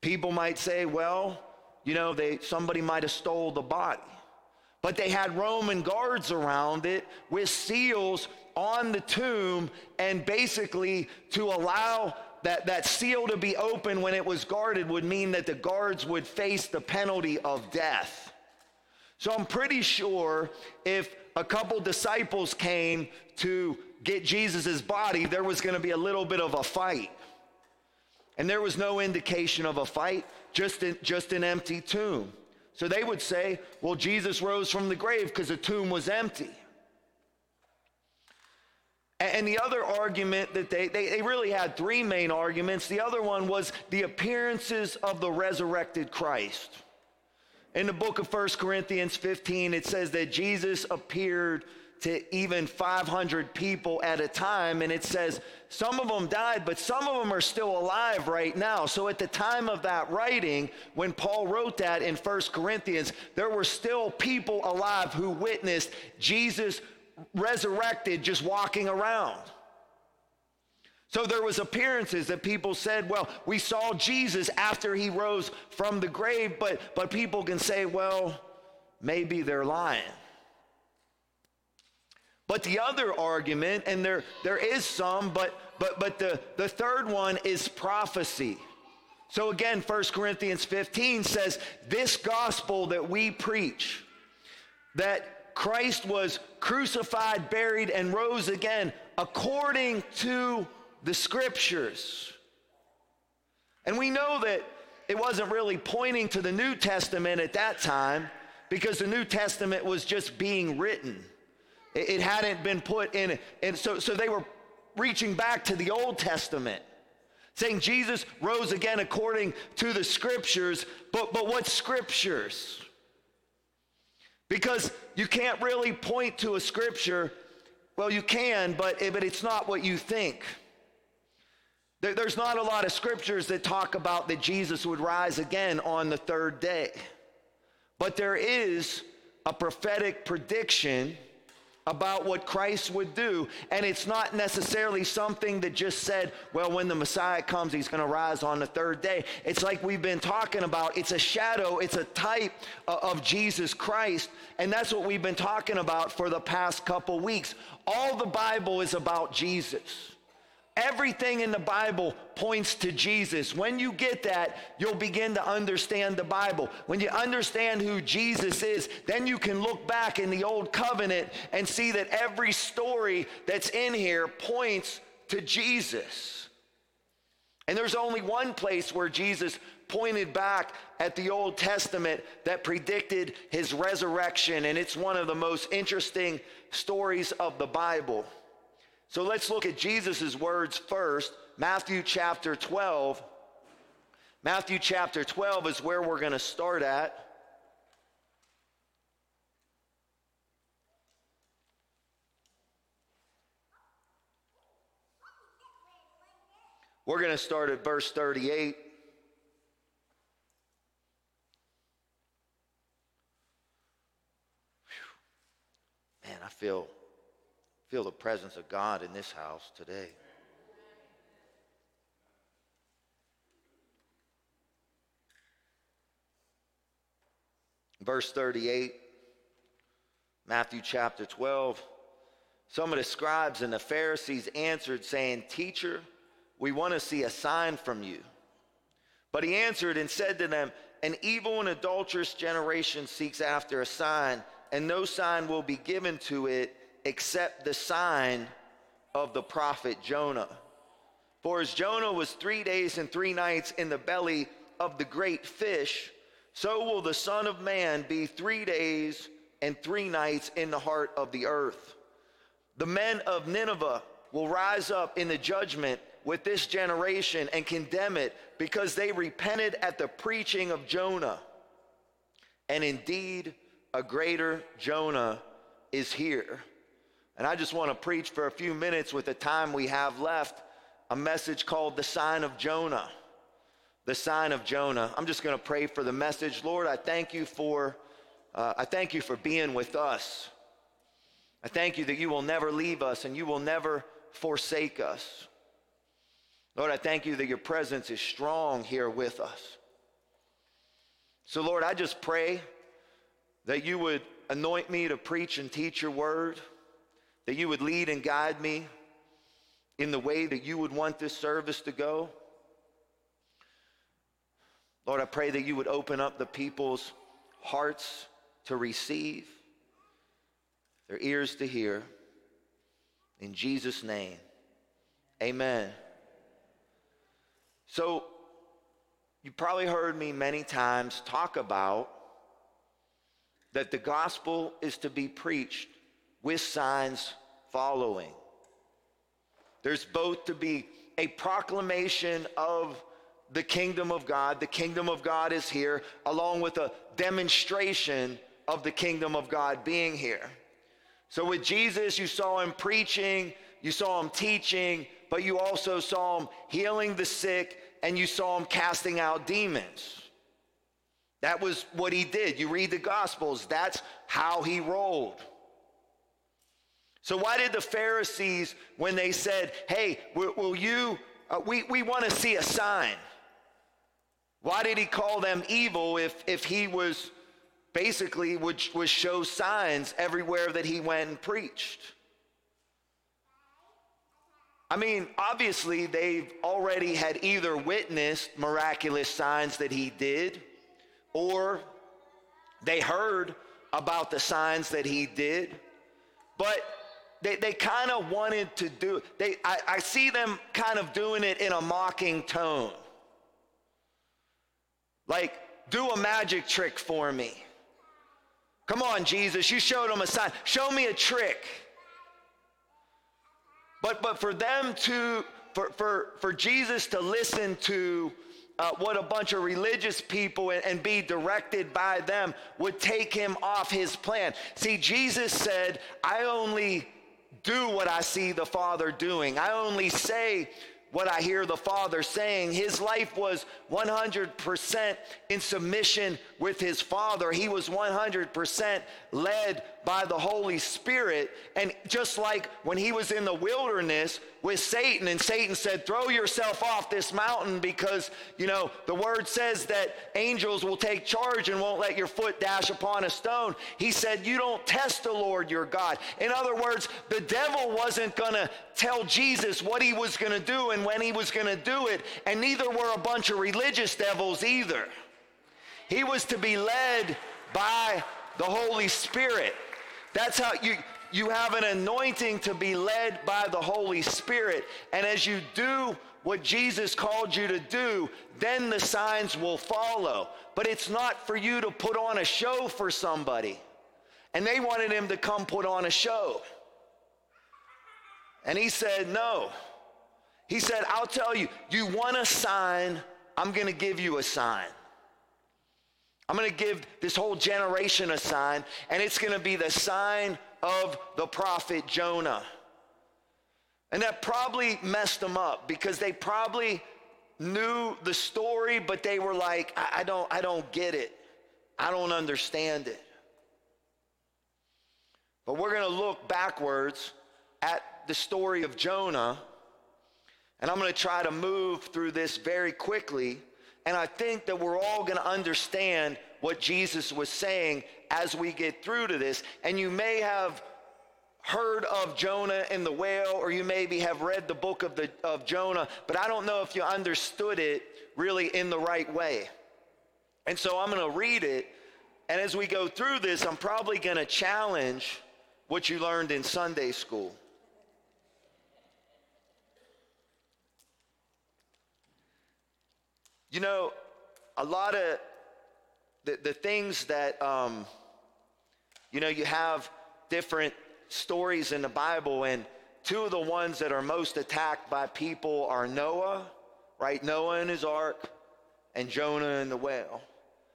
People might say, well, you know, they, somebody might have stole the body. But they had Roman guards around it with seals on the tomb, and basically to allow that, that seal to be open when it was guarded would mean that the guards would face the penalty of death. So I'm pretty sure if a couple disciples came to get Jesus' body, there was going to be a little bit of a fight. And there was no indication of a fight, just, in, just an empty tomb. So they would say, well, Jesus rose from the grave because the tomb was empty. And the other argument that they, they, they, really had three main arguments. The other one was the appearances of the resurrected Christ. In the book of 1 Corinthians 15, it says that Jesus appeared to even 500 people at a time. And it says some of them died, but some of them are still alive right now. So at the time of that writing, when Paul wrote that in 1 Corinthians, there were still people alive who witnessed Jesus resurrected just walking around. So there was appearances that people said, well, we saw Jesus after he rose from the grave, but but people can say, well, maybe they're lying. But the other argument, and there, there is some, but, but, but the, the third one is prophecy. So again, 1 Corinthians 15 says, This gospel that we preach, that Christ was crucified, buried, and rose again according to the scriptures. And we know that it wasn't really pointing to the New Testament at that time because the New Testament was just being written. It, hadn't been put in, and so, so they were reaching back to the Old Testament, saying Jesus rose again according to the scriptures, but, but what scriptures? Because you can't really point to a scripture. Well, you can, but, eh, but it's not what you think. There, there's not a lot of scriptures that talk about that Jesus would rise again on the third day. But there is a prophetic prediction about what Christ would do. And it's not necessarily something that just said, well, when the Messiah comes, he's going to rise on the third day. It's like we've been talking about. It's a shadow, it's a type of Jesus Christ. And that's what we've been talking about for the past couple weeks. All the Bible is about Jesus. Everything in the Bible points to Jesus. When you get that, you'll begin to understand the Bible. When you understand who Jesus is, then you can look back in the Old Covenant and see that every story that's in here points to Jesus. And there's only one place where Jesus pointed back at the Old Testament that predicted his resurrection, and it's one of the most interesting stories of the Bible. So let's look at Jesus' words first. Matthew chapter 12. Matthew chapter 12 is where we're going to start at. We're going to start at verse 38. Man, I feel feel the presence of God in this house today. Verse 38, Matthew chapter 12. Some of the scribes and the Pharisees answered, saying, Teacher, we want to see a sign from you. But he answered and said to them, An evil and adulterous generation seeks after a sign, and no sign will be given to it except the sign of the prophet Jonah. For as Jonah was three days and three nights in the belly of the great fish, so will the Son of Man be three days and three nights in the heart of the earth. The men of Nineveh will rise up in the judgment with this generation and condemn it because they repented at the preaching of Jonah. And indeed, a greater Jonah is here. And I just want to preach for a few minutes with the time we have left a message called The Sign of Jonah. The Sign of Jonah. I'm just going to pray for the message. Lord, I thank you for. Uh, I thank you for being with us. I thank you that you will never leave us and you will never forsake us. Lord, I thank you that your presence is strong here with us. So, Lord, I just pray that you would anoint me to preach and teach your word, that you would lead and guide me in the way that you would want this service to go. Lord, I pray that you would open up the people's hearts to receive, their ears to hear. In Jesus' name, amen. So, you probably heard me many times talk about that the gospel is to be preached with signs following. There's both to be a proclamation of the kingdom of God, the kingdom of God is here, along with a demonstration of the kingdom of God being here. So with Jesus, you saw him preaching, you saw him teaching, but you also saw him healing the sick, and you saw him casting out demons. That was what he did. You read the Gospels, that's how he rolled. So, why did the Pharisees, when they said, Hey, will, you, uh, we, we want to see a sign? Why did he call them evil if, if he was basically would, would show signs everywhere that he went and preached? I mean, obviously, they've already had either witnessed miraculous signs that he did, or they heard about the signs that he did, but they, they kind of wanted to do they I, I see them kind of doing it in a mocking tone. Like do a magic trick for me. Come on jesus you showed them a sign. Show me a trick. But but for them to for for for jesus to listen to uh, what a bunch of religious people and, and be directed by them would take him off his plan. See, Jesus said, I only do what I see the Father doing. I only say what I hear the Father saying. His life was 100% in submission with his Father. He was 100% led by the Holy Spirit. And just like when he was in the wilderness with Satan, and Satan said, Throw yourself off this mountain because, you know, the word says that angels will take charge and won't let your foot dash upon a stone. He said, You don't test the Lord your God. In other words, the devil wasn't going to tell Jesus what he was going to do and when he was going to do it, and neither were a bunch of religious devils either. He was to be led by the Holy Spirit. That's how you, you have an anointing to be led by the Holy Spirit. And as you do what Jesus called you to do, then the signs will follow. But it's not for you to put on a show for somebody. And they wanted him to come put on a show. And he said, No. He said, I'll tell you, you want a sign, I'm going to give you a sign. I'm going to give this whole generation a sign, and it's going to be the sign of the prophet Jonah. And that probably messed them up because they probably knew the story, but they were like, I, I don't, I don't get it. I don't understand it. But we're going to look backwards at the story of Jonah, and I'm going to try to move through this very quickly and I think that we're all going to understand what Jesus was saying as we get through to this. And you may have heard of Jonah and the whale, or you maybe have read the book of, the, of Jonah, but I don't know if you understood it really in the right way. And so I'm going to read it. And as we go through this, I'm probably going to challenge what you learned in Sunday school. You know, a lot of the, the things that, um, you know, you have different stories in the Bible, and two of the ones that are most attacked by people are Noah, right? Noah and his ark, and Jonah and the whale.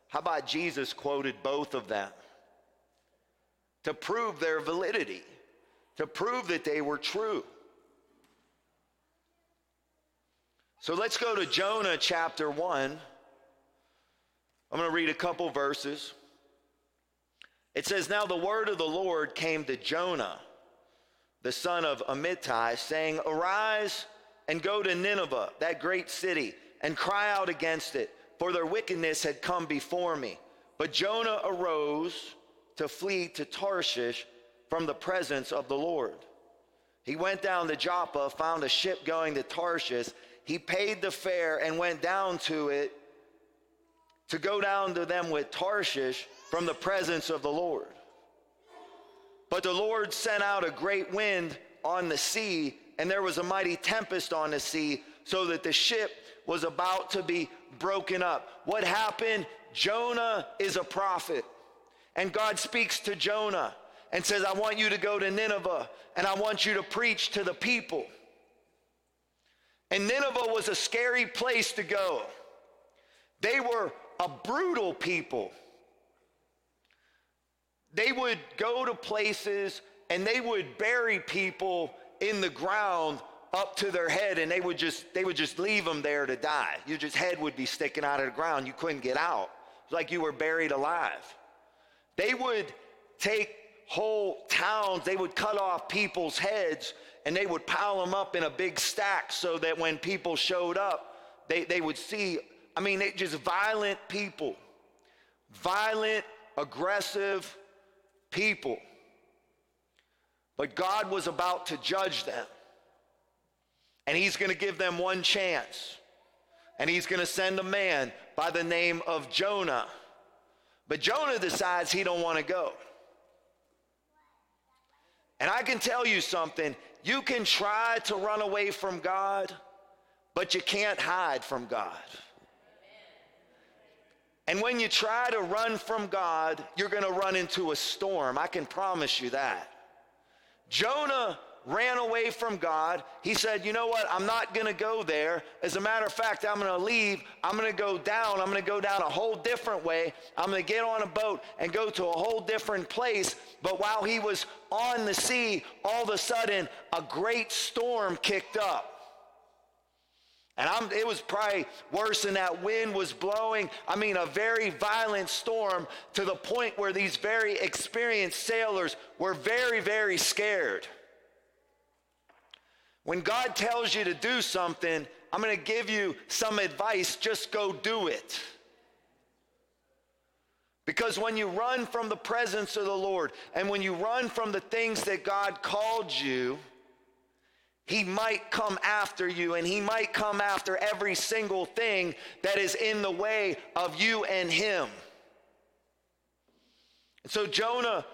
How about Jesus quoted both of them to prove their validity, to prove that they were true? So let's go to Jonah chapter 1. I'm going to read a couple verses. It says, Now the word of the Lord came to Jonah, the son of Amittai, saying, Arise and go to Nineveh, that great city, and cry out against it, for their wickedness had come before me. But Jonah arose to flee to Tarshish from the presence of the Lord. He went down to Joppa, found a ship going to Tarshish. He paid the fare and went down to it to go down to them with Tarshish from the presence of the Lord. But the Lord sent out a great wind on the sea, and there was a mighty tempest on the sea, so that the ship was about to be broken up. What happened? Jonah is a prophet, and God speaks to Jonah and says, I want you to go to Nineveh, and I want you to preach to the people. And Nineveh was a scary place to go. They were a brutal people. They would go to places and they would bury people in the ground up to their head and they would just they would just leave them there to die. Your just head would be sticking out of the ground. You couldn't get out. Like you were buried alive. They would take whole towns, they would cut off people's heads and they would pile them up in a big stack so that when people showed up, they, they would see, I mean, just violent people, violent, aggressive people. But God was about to judge them. And he's going to give them one chance. And he's going to send a man by the name of Jonah. But Jonah decides he don't want to go. And I can tell you something, you can try to run away from God, but you can't hide from God. And when you try to run from God, you're going to run into a storm. I can promise you that. Jonah ran away from God. He said, You know what? I'm not going to go there. As a matter of fact, I'm going to leave. I'm going to go down. I'm going to go down a whole different way. I'm going to get on a boat and go to a whole different place. But while he was on the sea, all of a sudden, a great storm kicked up. And I'm, it was probably worse than that wind was blowing. I mean, a very violent storm to the point where these very experienced sailors were very, very scared. When God tells you to do something, I'm going to give you some advice. Just go do it. Because when you run from the presence of the Lord and when you run from the things that God called you, he might come after you and he might come after every single thing that is in the way of you and him. And so Jonah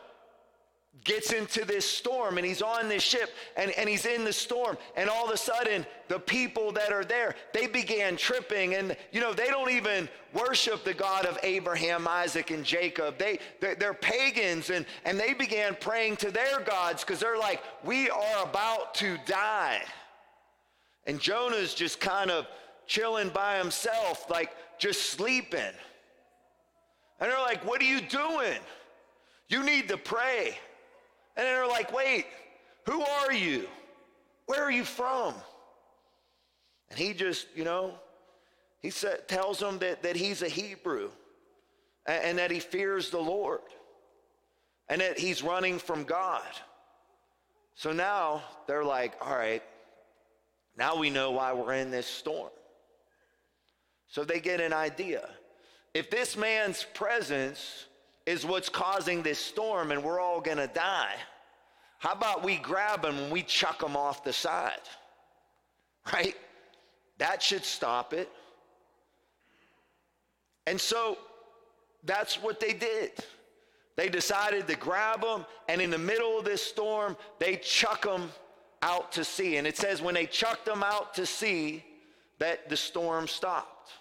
gets into this storm and he's on this ship and, and he's in the storm and all of a sudden the people that are there they began tripping and you know they don't even worship the god of abraham isaac and jacob. They they're, they're pagans and and they began praying to their gods because they're like we are about to die. And jonah's just kind of chilling by himself like just sleeping. And they're like what are you doing? You need to pray and they're like, wait, who are you? Where are you from? And he just, you know, he said, tells them that, that he's a Hebrew and, and that he fears the Lord and that he's running from God. So now they're like, all right, now we know why we're in this storm. So they get an idea. If this man's presence is what's causing this storm and we're all gonna die. How about we grab them and we chuck them off the side? Right? That should stop it. And so that's what they did. They decided to grab them, and in the middle of this storm, they chuck them out to sea. And it says when they chucked them out to sea, that the storm stopped.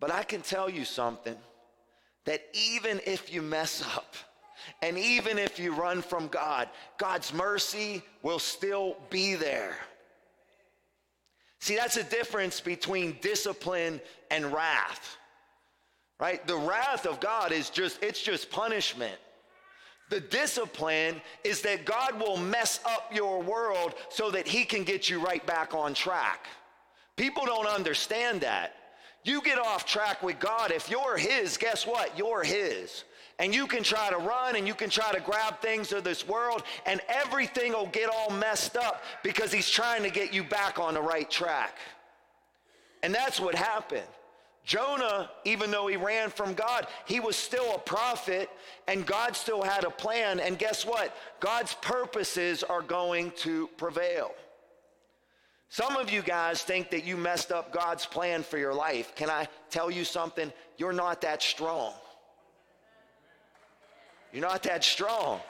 But I can tell you something that even if you mess up, and even if you run from God, God's mercy will still be there. See, that's a difference between discipline and wrath. Right? The wrath of God is just it's just punishment. The discipline is that God will mess up your world so that He can get you right back on track. People don't understand that. You get off track with God, if you're His, guess what? You're His. And you can try to run and you can try to grab things of this world, and everything will get all messed up because He's trying to get you back on the right track. And that's what happened. Jonah, even though he ran from God, he was still a prophet and God still had a plan. And guess what? God's purposes are going to prevail. Some of you guys think that you messed up God's plan for your life. Can I tell you something? You're not that strong. You're not that strong.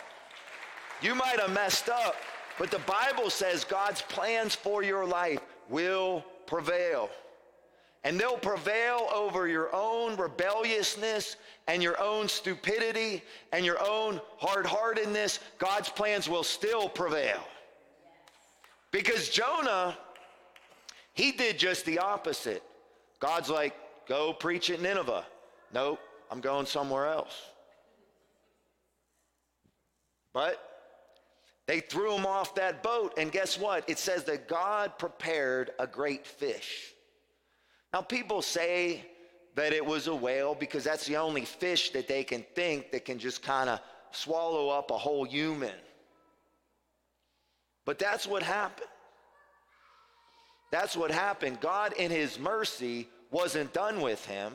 You might have messed up, but the Bible says God's plans for your life will prevail and they'll prevail over your own rebelliousness and your own stupidity and your own hard heartedness, God's plans will still prevail. Because Jonah, he did just the opposite. God's like, go preach at Nineveh. Nope, I'm going somewhere else. But they threw him off that boat, and guess what? It says that God prepared a great fish. Now, people say that it was a whale because that's the only fish that they can think that can just kind of swallow up a whole human. But that's what happened. That's what happened. God, in His mercy, wasn't done with him,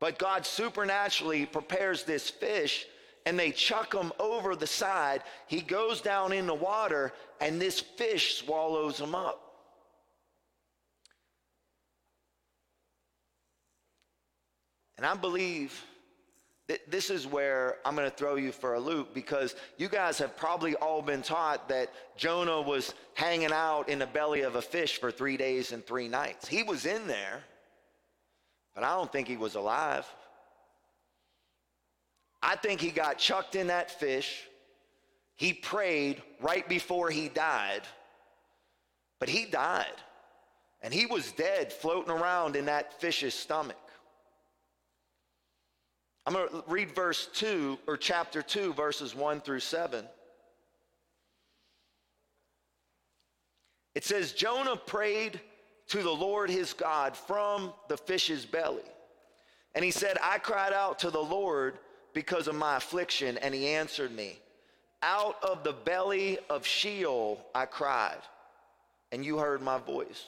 but God supernaturally prepares this fish and they chuck him over the side. He goes down in the water and this fish swallows him up. And I believe this is where I'm going to throw you for a loop because you guys have probably all been taught that Jonah was hanging out in the belly of a fish for three days and three nights. He was in there, but I don't think he was alive. I think he got chucked in that fish. He prayed right before he died, but he died. And he was dead floating around in that fish's stomach. I'm going to read verse 2 or chapter 2, verses 1 through 7. It says, Jonah prayed to the Lord his God from the fish's belly. And he said, I cried out to the Lord because of my affliction, and he answered me. Out of the belly of Sheol I cried, and you heard my voice.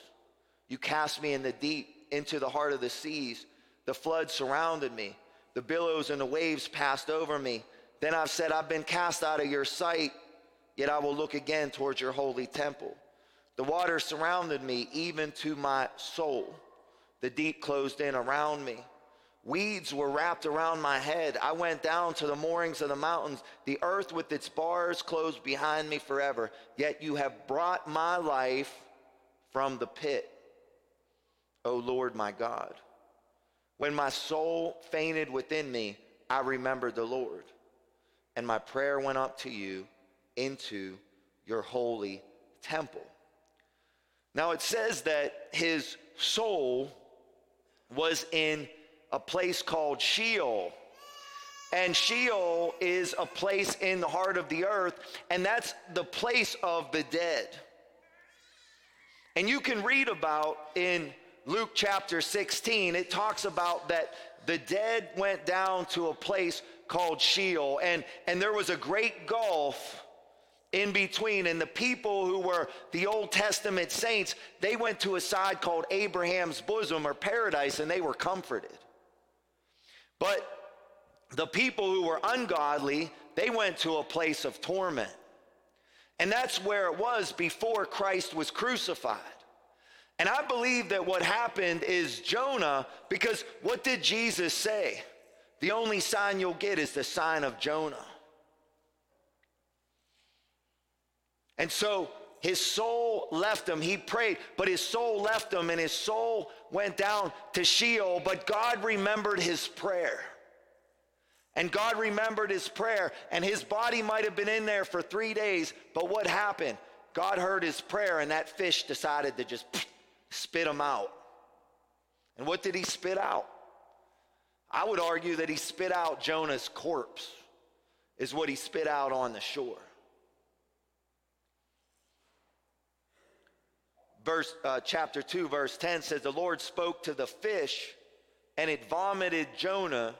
You cast me in the deep, into the heart of the seas. The flood surrounded me. The billows and the waves passed over me. Then I've said, I've been cast out of your sight, yet I will look again towards your holy temple. The waters surrounded me, even to my soul. The deep closed in around me. Weeds were wrapped around my head. I went down to the moorings of the mountains. The earth with its bars closed behind me forever. Yet you have brought my life from the pit, O Lord my God. When my soul fainted within me, I remembered the Lord, and my prayer went up to you into your holy temple. Now it says that his soul was in a place called Sheol. And Sheol is a place in the heart of the earth, and that's the place of the dead. And you can read about in Luke chapter 16, it talks about that the dead went down to a place called Sheol, and, and there was a great gulf in between. And the people who were the Old Testament saints, they went to a side called Abraham's bosom or paradise, and they were comforted. But the people who were ungodly, they went to a place of torment. And that's where it was before Christ was crucified. And I believe that what happened is Jonah, because what did Jesus say? The only sign you'll get is the sign of Jonah. And so his soul left him. He prayed, but his soul left him, and his soul went down to Sheol. But God remembered his prayer. And God remembered his prayer, and his body might have been in there for three days. But what happened? God heard his prayer, and that fish decided to just spit him out. And what did he spit out? I would argue that he spit out Jonah's corpse. is what he spit out on the shore. Verse, uh, chapter 2, verse 10 says, The Lord spoke to the fish, and it vomited Jonah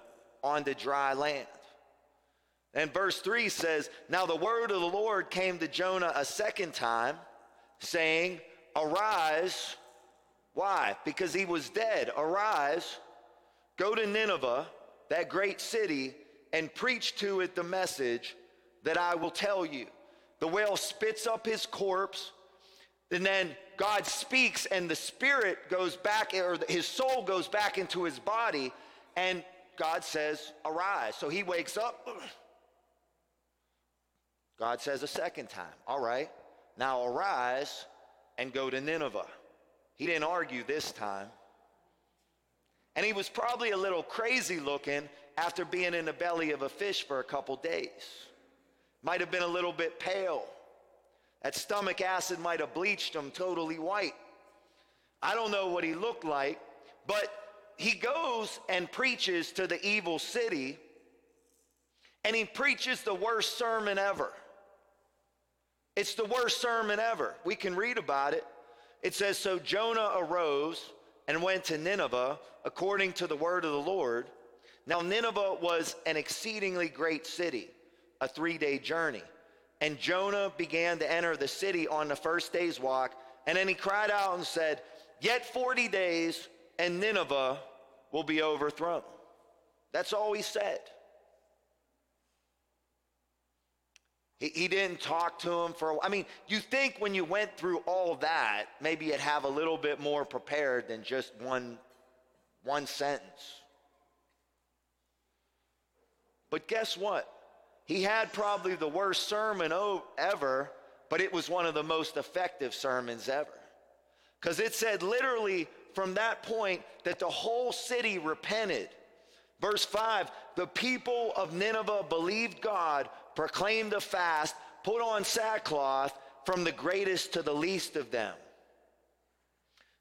on the dry land. And verse 3 says, Now the word of the Lord came to Jonah a second time, saying, Arise. Why? Because he was dead. Arise, go to Nineveh, that great city, and preach to it the message that I will tell you. The whale spits up his corpse, and then God speaks, and the spirit goes back, or his soul goes back into his body, and God says, Arise. So he wakes up. God says a second time, All right, now arise and go to Nineveh. He didn't argue this time. And he was probably a little crazy looking after being in the belly of a fish for a couple days. Might have been a little bit pale. That stomach acid might have bleached him totally white. I don't know what he looked like, but he goes and preaches to the evil city, and he preaches the worst sermon ever. It's the worst sermon ever. We can read about it. It says So Jonah arose and went to Nineveh according to the word of the Lord. Now, Nineveh was an exceedingly great city, a three day journey. And Jonah began to enter the city on the first day's walk. And then he cried out and said, Yet 40 days, and Nineveh will be overthrown. That's all he said. He, he didn't talk to him for, I mean, you think when you went through all that, maybe you'd have a little bit more prepared than just one, one sentence. But guess what? He had probably the worst sermon ever, but it was one of the most effective sermons ever. Because it said literally from that point that the whole city repented. Verse 5 the people of Nineveh believed God, proclaimed a fast, put on sackcloth from the greatest to the least of them.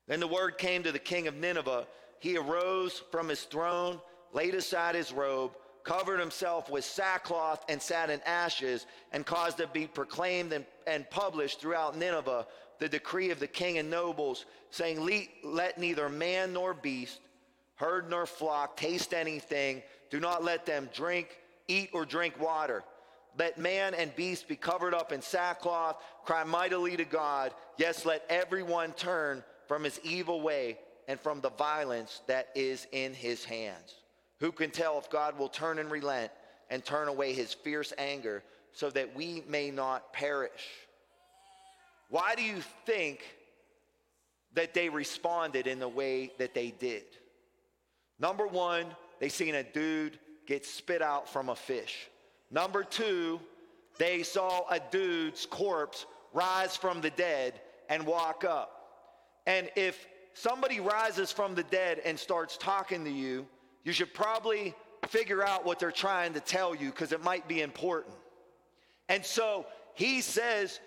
Then the word came to the king of Nineveh. He arose from his throne, laid aside his robe, covered himself with sackcloth and sat in ashes, and caused to be proclaimed and, and published throughout Nineveh the decree of the king and nobles, saying, Let neither man nor beast, herd nor flock taste anything. Do not let them drink, eat, or drink water. Let man and beast be covered up in sackcloth, cry mightily to God. Yes, let everyone turn from his evil way and from the violence that is in his hands. Who can tell if God will turn and relent and turn away his fierce anger so that we may not perish? Why do you think that they responded in the way that they did? Number one, they seen a dude get spit out from a fish. Number two, they saw a dude's corpse rise from the dead and walk up. And if somebody rises from the dead and starts talking to you, you should probably figure out what they're trying to tell you because it might be important. And so he says,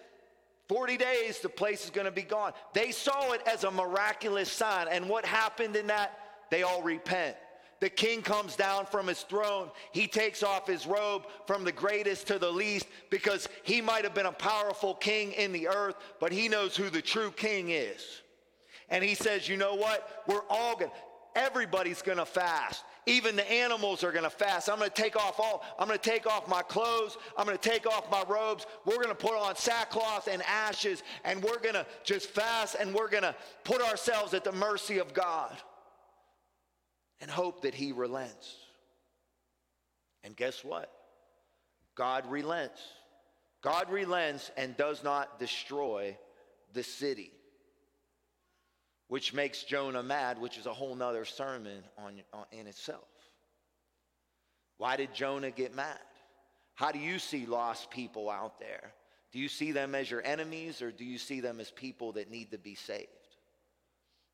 40 days, the place is going to be gone. They saw it as a miraculous sign. And what happened in that? They all repent. The king comes down from his throne. He takes off his robe from the greatest to the least because he might have been a powerful king in the earth, but he knows who the true king is. And he says, You know what? We're all going to, everybody's going to fast. Even the animals are going to fast. I'm going to take off all, I'm going to take off my clothes. I'm going to take off my robes. We're going to put on sackcloth and ashes, and we're going to just fast and we're going to put ourselves at the mercy of God and hope that He relents. And guess what? God relents. God relents and does not destroy the city, which makes Jonah mad, which is a whole nother sermon on, on, in itself. Why did Jonah get mad? How do you see lost people out there? Do you see them as your enemies or do you see them as people that need to be saved?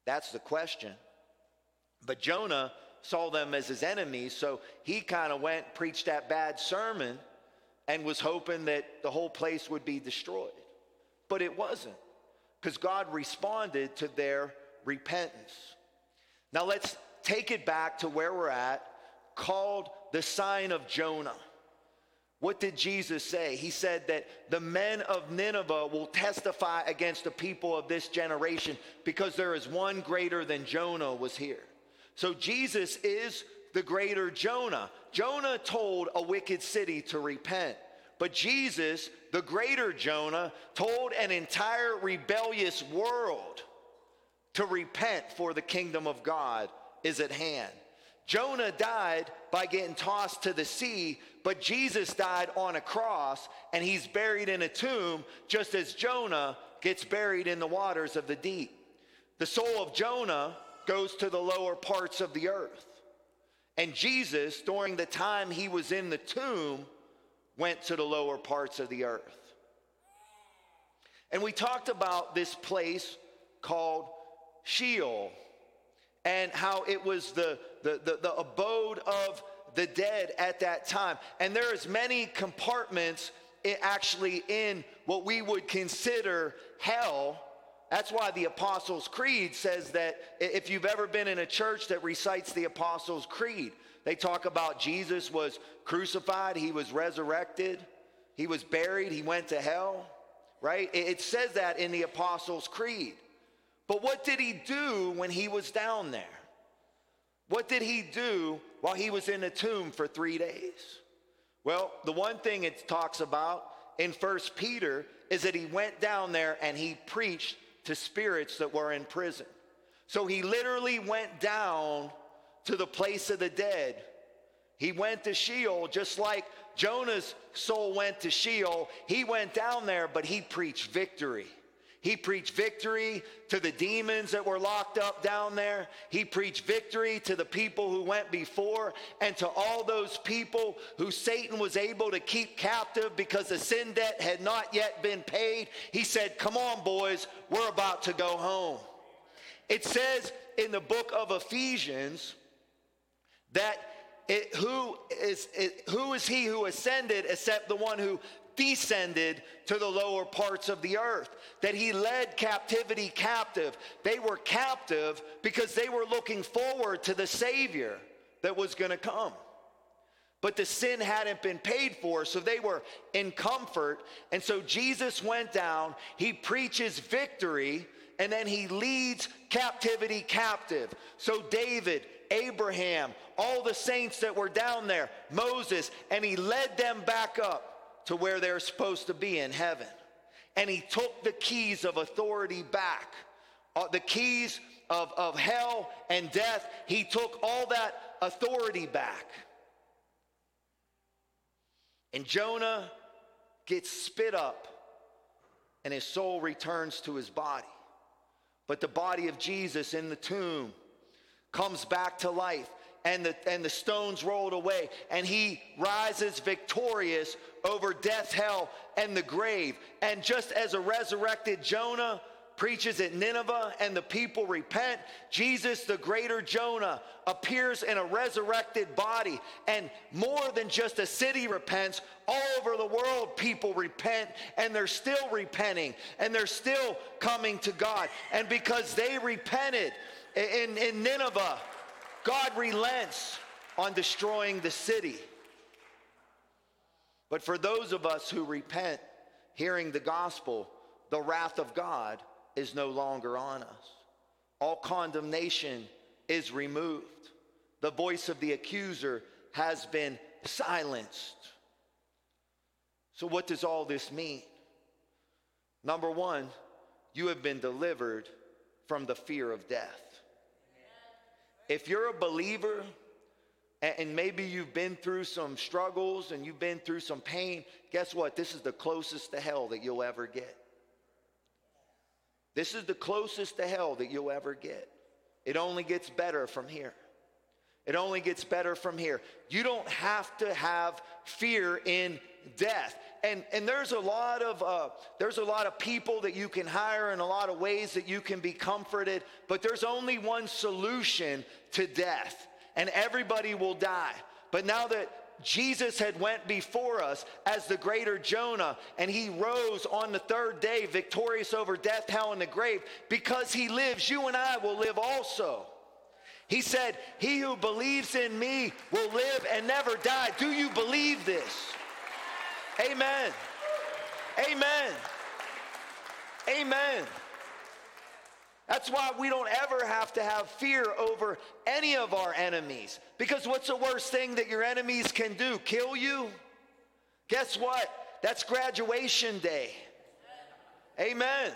That's the question. But Jonah saw them as his enemies, so he kind of went, preached that bad sermon, and was hoping that the whole place would be destroyed. But it wasn't, because God responded to their repentance. Now let's take it back to where we're at, called the sign of Jonah. What did Jesus say? He said that the men of Nineveh will testify against the people of this generation because there is one greater than Jonah was here. So Jesus is the greater Jonah. Jonah told a wicked city to repent. But Jesus, the greater Jonah, told an entire rebellious world to repent for the kingdom of God is at hand. Jonah died by getting tossed to the sea, but Jesus died on a cross and he's buried in a tomb just as Jonah gets buried in the waters of the deep. The soul of Jonah goes to the lower parts of the earth. And Jesus, during the time he was in the tomb, went to the lower parts of the earth. And we talked about this place called Sheol and how it was the, the, the, the abode of the dead at that time. And there is many compartments eh, actually in what we would consider hell. That's why the Apostles' Creed says that if you've ever been in a church that recites the Apostles' Creed, they talk about Jesus was crucified, he was resurrected, he was buried, he went to hell, right? It says that in the Apostles' Creed. But what did he do when he was down there? What did he do while he was in the tomb for three days? Well, the one thing it talks about in First Peter is that he went down there and he preached to spirits that were in prison. So he literally went down to the place of the dead. He went to Sheol just like Jonah's soul went to Sheol. He went down there, but he preached victory. He preached victory to the demons that were locked up down there. He preached victory to the people who went before and to all those people who Satan was able to keep captive because the sin debt had not yet been paid. He said, Come on, boys, we're about to go home. It says in the book of Ephesians that it, who, is, it, who is he who ascended except the one who descended to the lower parts of the earth, that he led captivity captive. They were captive because they were looking forward to the Savior that was going to come. But the sin hadn't been paid for, so they were in comfort. And so Jesus went down, he preaches victory, and then he leads captivity captive. So David, Abraham, all the saints that were down there, Moses, and he led them back up to where they're supposed to be in heaven. And he took the keys of authority back, uh, the keys of, of hell and death. He took all that authority back. And Jonah gets spit up, and his soul returns to his body. But the body of Jesus in the tomb comes back to life and the, and the stones rolled away. And he rises victorious over death, hell, and the grave. And just as a resurrected Jonah preaches at Nineveh and the people repent, Jesus, the greater Jonah, appears in a resurrected body. And more than just a city repents, all over the world people repent and they're still repenting and they're still coming to God. And because they repented in, in Nineveh, God relents on destroying the city. But for those of us who repent, hearing the gospel, the wrath of God is no longer on us. All condemnation is removed. The voice of the accuser has been silenced. So, what does all this mean? Number one, you have been delivered from the fear of death. If you're a believer, and maybe you've been through some struggles and you've been through some pain, guess what? This is the closest to hell that you'll ever get. This is the closest to hell that you'll ever get. It only gets better from here. It only gets better from here. You don't have to have fear in death. And, and there's a lot of uh, there's a lot of people that you can hire and a lot of ways that you can be comforted, but there's only one solution to death, and everybody will die. But now that Jesus had went before us as the greater Jonah and he rose on the third day victorious over death, hell and the grave because he lives you and I will live also. He said, "He who believes in me will live and never die." Do you believe this? Amen. Amen. Amen. That's why we don't ever have to have fear over any of our enemies. Because what's the worst thing that your enemies can do? Kill you? Guess what? That's graduation day. Amen.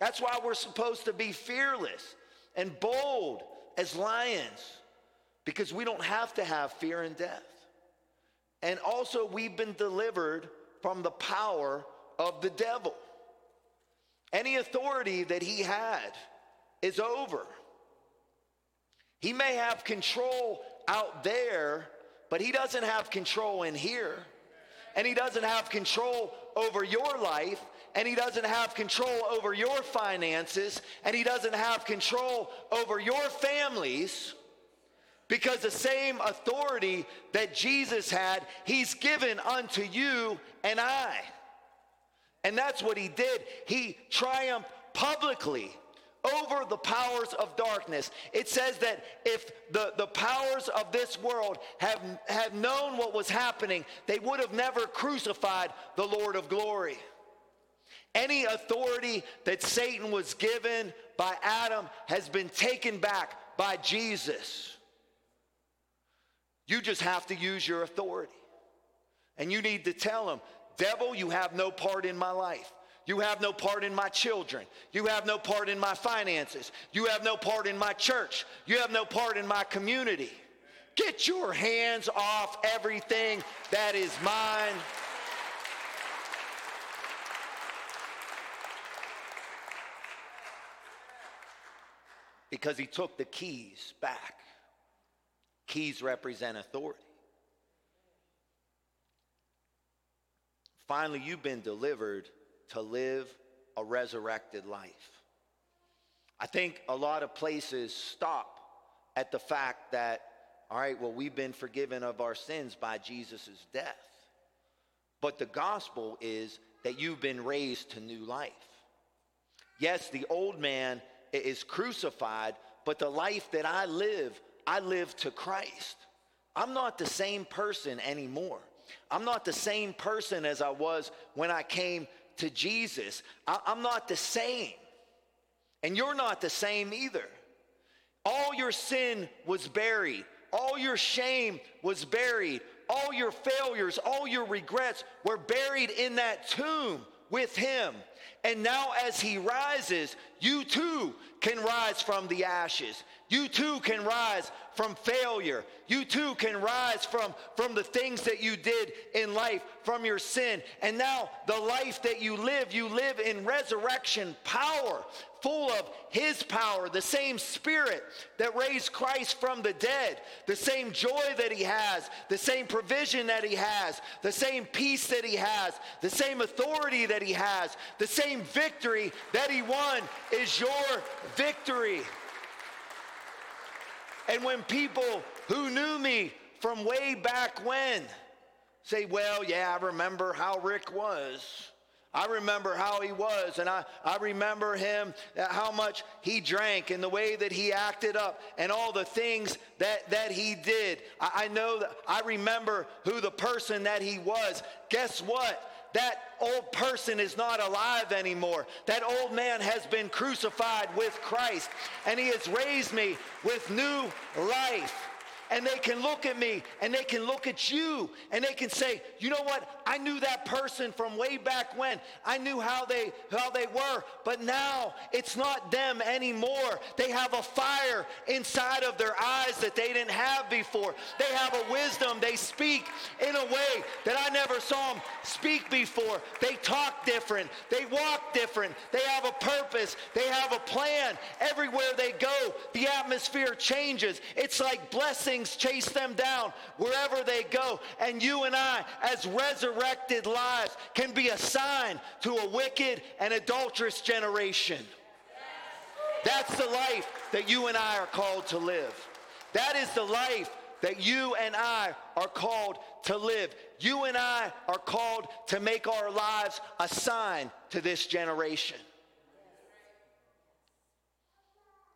That's why we're supposed to be fearless and bold as lions because we don't have to have fear and death. And also, we've been delivered from the power of the devil. Any authority that he had is over. He may have control out there, but he doesn't have control in here. And he doesn't have control over your life, and he doesn't have control over your finances, and he doesn't have control over your families. Because the same authority that Jesus had, he's given unto you and I. And that's what he did. He triumphed publicly over the powers of darkness. It says that if the, the powers of this world have, have known what was happening, they would have never crucified the Lord of glory. Any authority that Satan was given by Adam has been taken back by Jesus. You just have to use your authority. And you need to tell him, Devil, you have no part in my life. You have no part in my children. You have no part in my finances. You have no part in my church. You have no part in my community. Get your hands off everything that is mine. Because he took the keys back. Keys represent authority. Finally, you've been delivered to live a resurrected life. I think a lot of places stop at the fact that, all right, well, we've been forgiven of our sins by Jesus' death. But the gospel is that you've been raised to new life. Yes, the old man is crucified, but the life that I live, I live to Christ. I'm not the same person anymore. I'm not the same person as I was when I came to Jesus. I, am not the same. And you're not the same either. All your sin was buried, all your shame was buried, all your failures, all your regrets were buried in that tomb with him. And now, as he rises, you too can rise from the ashes. You too can rise from failure. You too can rise from, from the things that you did in life, from your sin. And now, the life that you live, you live in resurrection power, full of His power, the same Spirit that raised Christ from the dead, the same joy that He has, the same provision that He has, the same peace that He has, the same authority that He has, the same victory that He won is your victory. And when people who knew me from way back when say, Well, yeah, I remember how Rick was. I remember how he was, and I, I remember him, uh, how much he drank, and the way that he acted up, and all the things that, that he did. I, I know that I remember who the person that he was. Guess what? That old person is not alive anymore. That old man has been crucified with Christ, and he has raised me with new life and they can look at me and they can look at you and they can say, you know what? I knew that person from way back when. I knew how they how they were, but now it's not them anymore. They have a fire inside of their eyes that they didn't have before. They have a wisdom. They speak in a way that I never saw them speak before. They talk different. They walk different. They have a purpose. They have a plan. Everywhere they go, the atmosphere changes. It's like blessing things chase them down wherever they go. And you and I, as resurrected lives, can be a sign to a wicked and adulterous generation. That's the life that you and I are called to live. That is the life that you and I are called to live. You and I are called to make our lives a sign to this generation.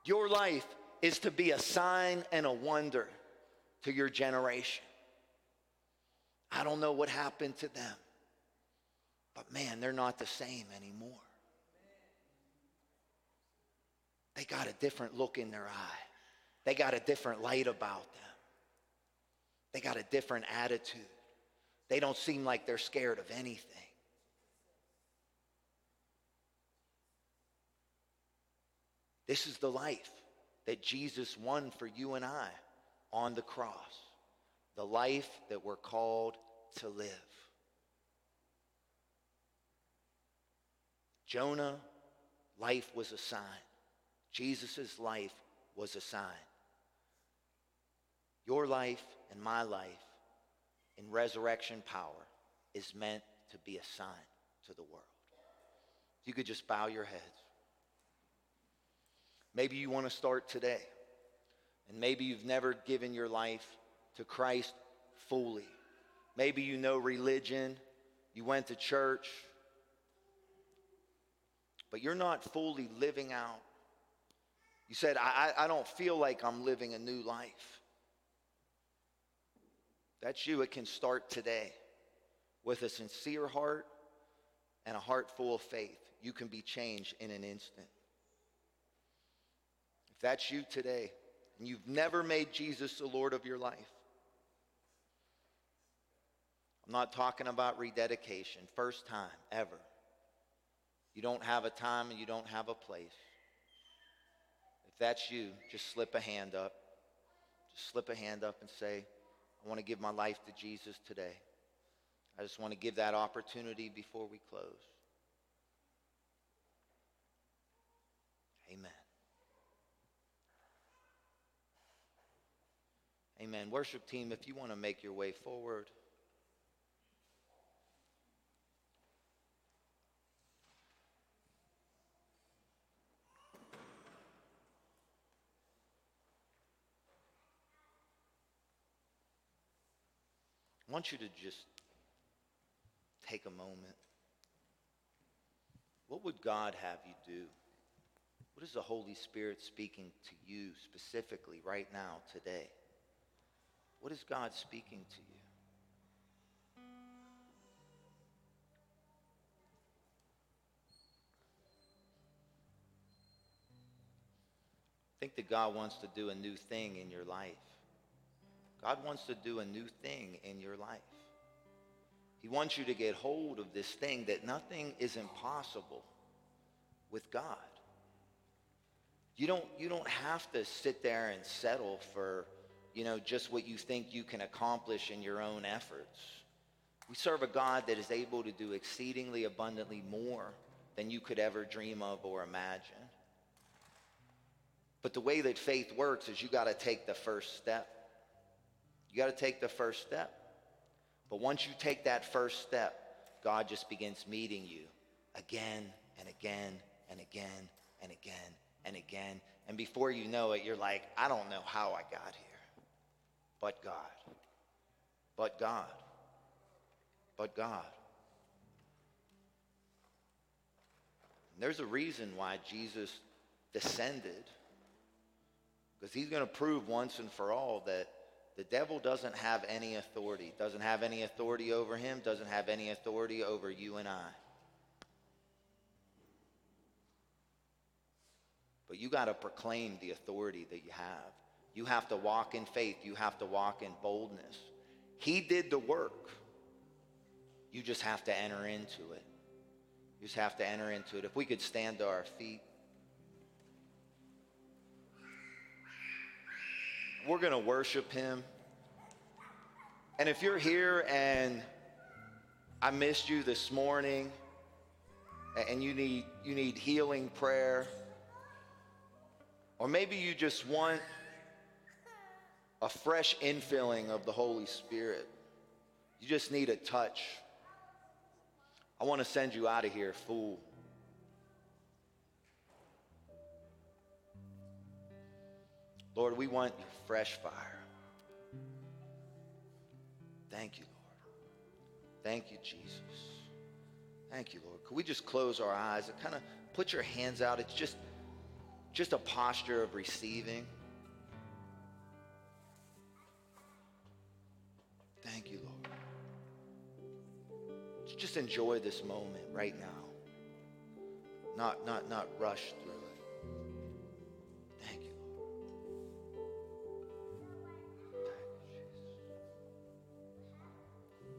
Your life is to be a sign and a wonder to your generation. I don't know what happened to them. But man, they're not the same anymore. They got a different look in their eye. They got a different light about them. They got a different attitude. They don't seem like they're scared of anything. This is the life that Jesus won for you and I on the cross. The life that we're called to live. Jonah, life was a sign. Jesus' life was a sign. Your life and my life in resurrection power is meant to be a sign to the world. You could just bow your heads. Maybe you want to start today. And maybe you've never given your life to Christ fully. Maybe you know religion, you went to church, but you're not fully living out. You said, I, I don't feel like I'm living a new life. That's you. It can start today with a sincere heart and a heart full of faith. You can be changed in an instant. If that's you today, and you've never made Jesus the Lord of your life, I'm not talking about rededication, first time ever. You don't have a time and you don't have a place. If that's you, just slip a hand up. Just slip a hand up and say, I want to give my life to Jesus today. I just want to give that opportunity before we close. Amen. Amen. Worship team, if you want to make your way forward. I want you to just take a moment. What would God have you do? What is the Holy Spirit speaking to you specifically right now, today? What is God speaking to you? Think that God wants to do a new thing in your life. God wants to do a new thing in your life. He wants you to get hold of this thing that nothing is impossible with God. You don't, you don't have to sit there and settle for, you know, just what you think you can accomplish in your own efforts. We serve a God that is able to do exceedingly abundantly more than you could ever dream of or imagine. But the way that faith works is you got to take the first step. You got to take the first step. But once you take that first step, God just begins meeting you again and again and again and again and again. And before you know it, you're like, I don't know how I got here. But God. But God. But God. And there's a reason why Jesus descended. Because he's going to prove once and for all that the devil doesn't have any authority, doesn't have any authority over him, doesn't have any authority over you and I. But you got to proclaim the authority that you have. You have to walk in faith. You have to walk in boldness. He did the work. You just have to enter into it. You just have to enter into it. If we could stand to our feet. We're going to worship him. And if you're here and I missed you this morning and you need you need healing prayer or maybe you just want a fresh infilling of the Holy Spirit. You just need a touch. I want to send you out of here fool. Lord, we want your fresh fire. Thank you, Lord. Thank you, Jesus. Thank you, Lord. Could we just close our eyes and kind of put your hands out? It's just, just a posture of receiving. Thank you, Lord. Just enjoy this moment right now. Not, not, not rush through it. Thank you, Lord.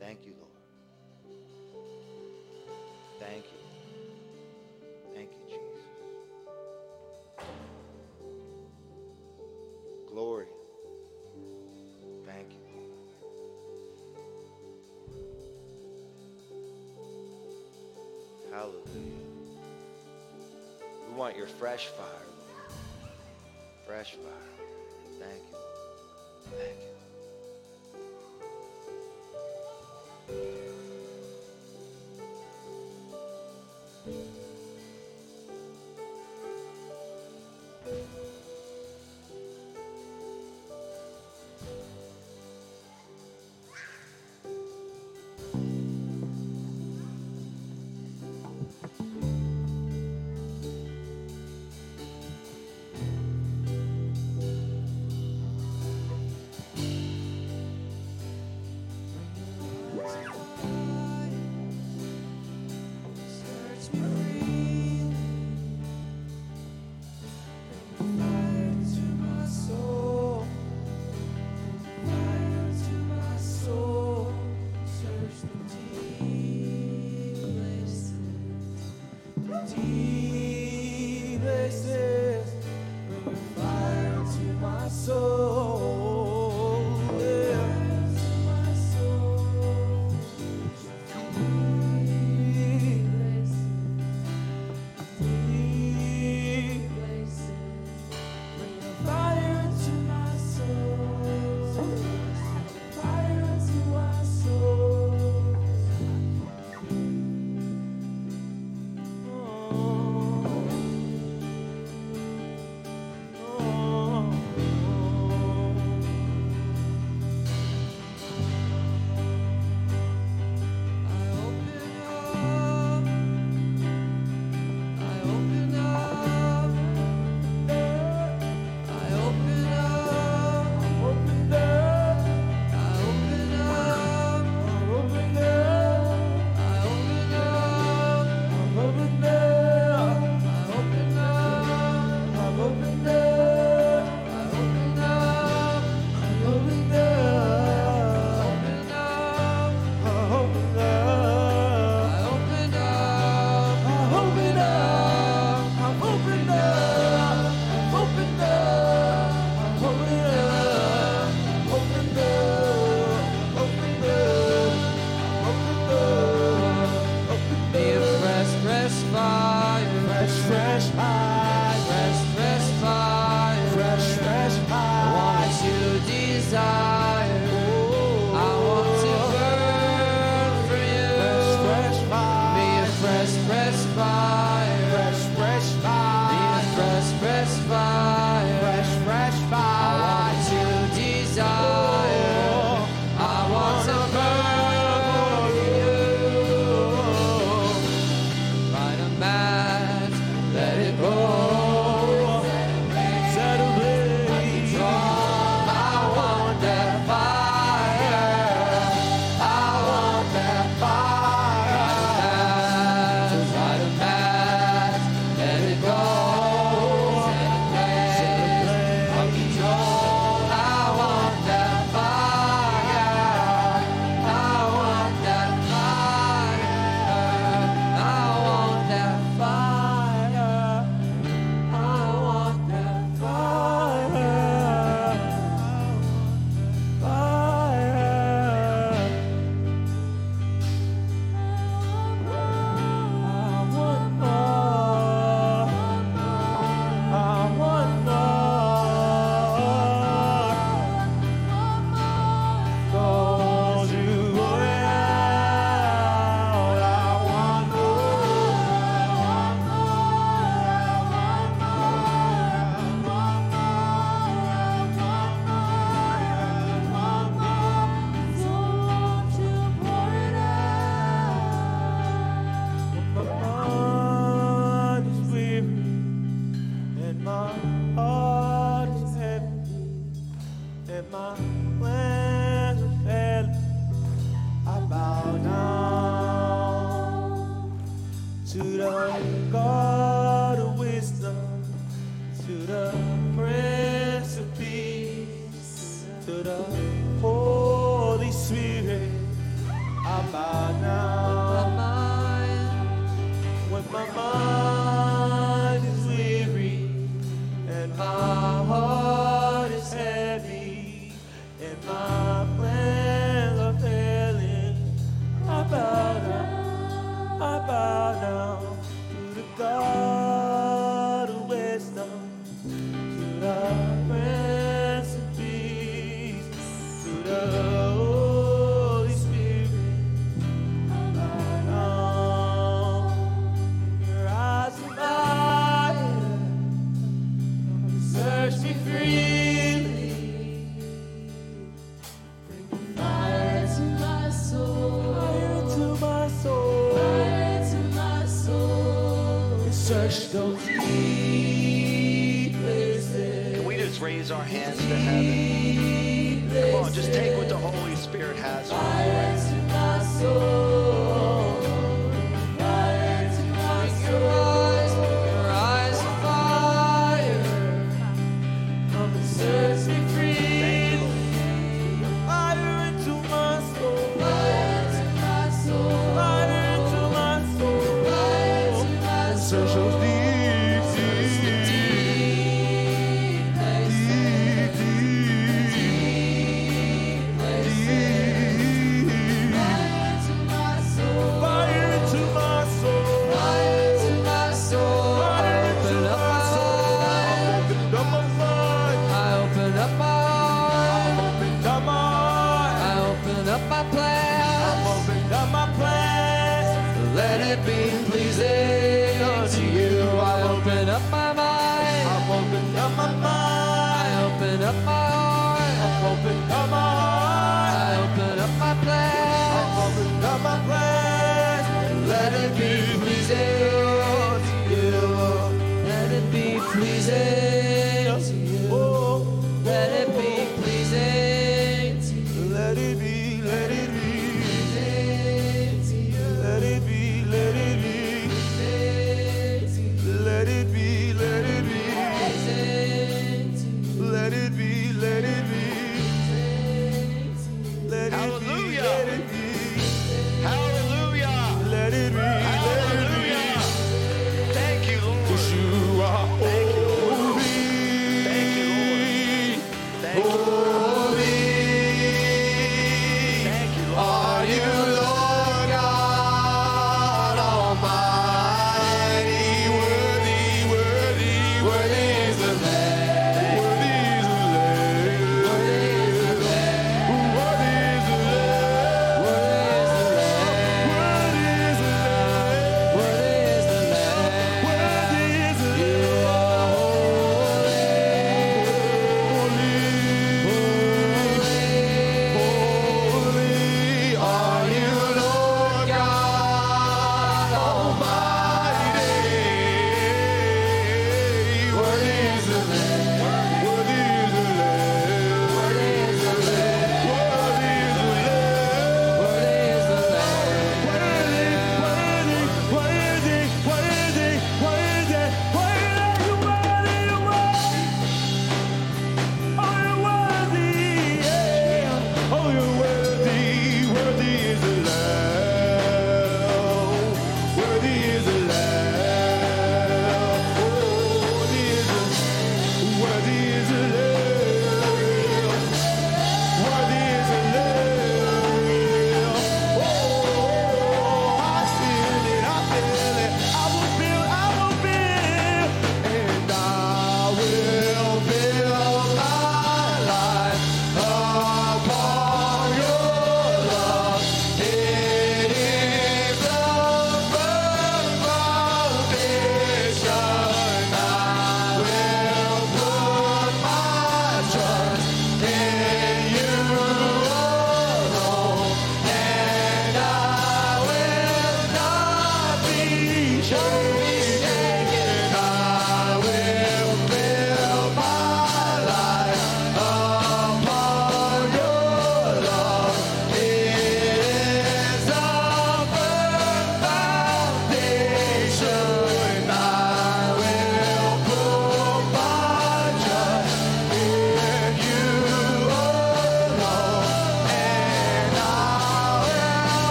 Thank you, Lord. Hallelujah. We want your fresh fire, Fresh fire. Thank you. Thank you.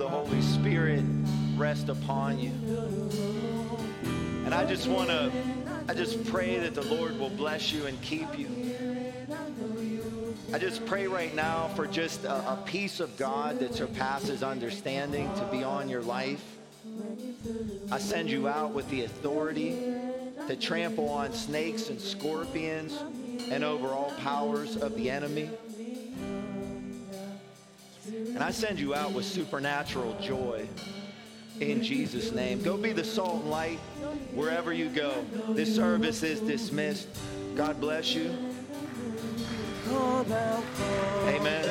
The Holy Spirit rest upon you. And I just want to, I just pray that the Lord will bless you and keep you. I just pray right now for just a, a peace of God that surpasses understanding to be on your life. I send you out with the authority to trample on snakes and scorpions and over all powers of the enemy. And I send you out with supernatural joy in Jesus' name. Go be the salt and light wherever you go. This service is dismissed. God bless you. Amen.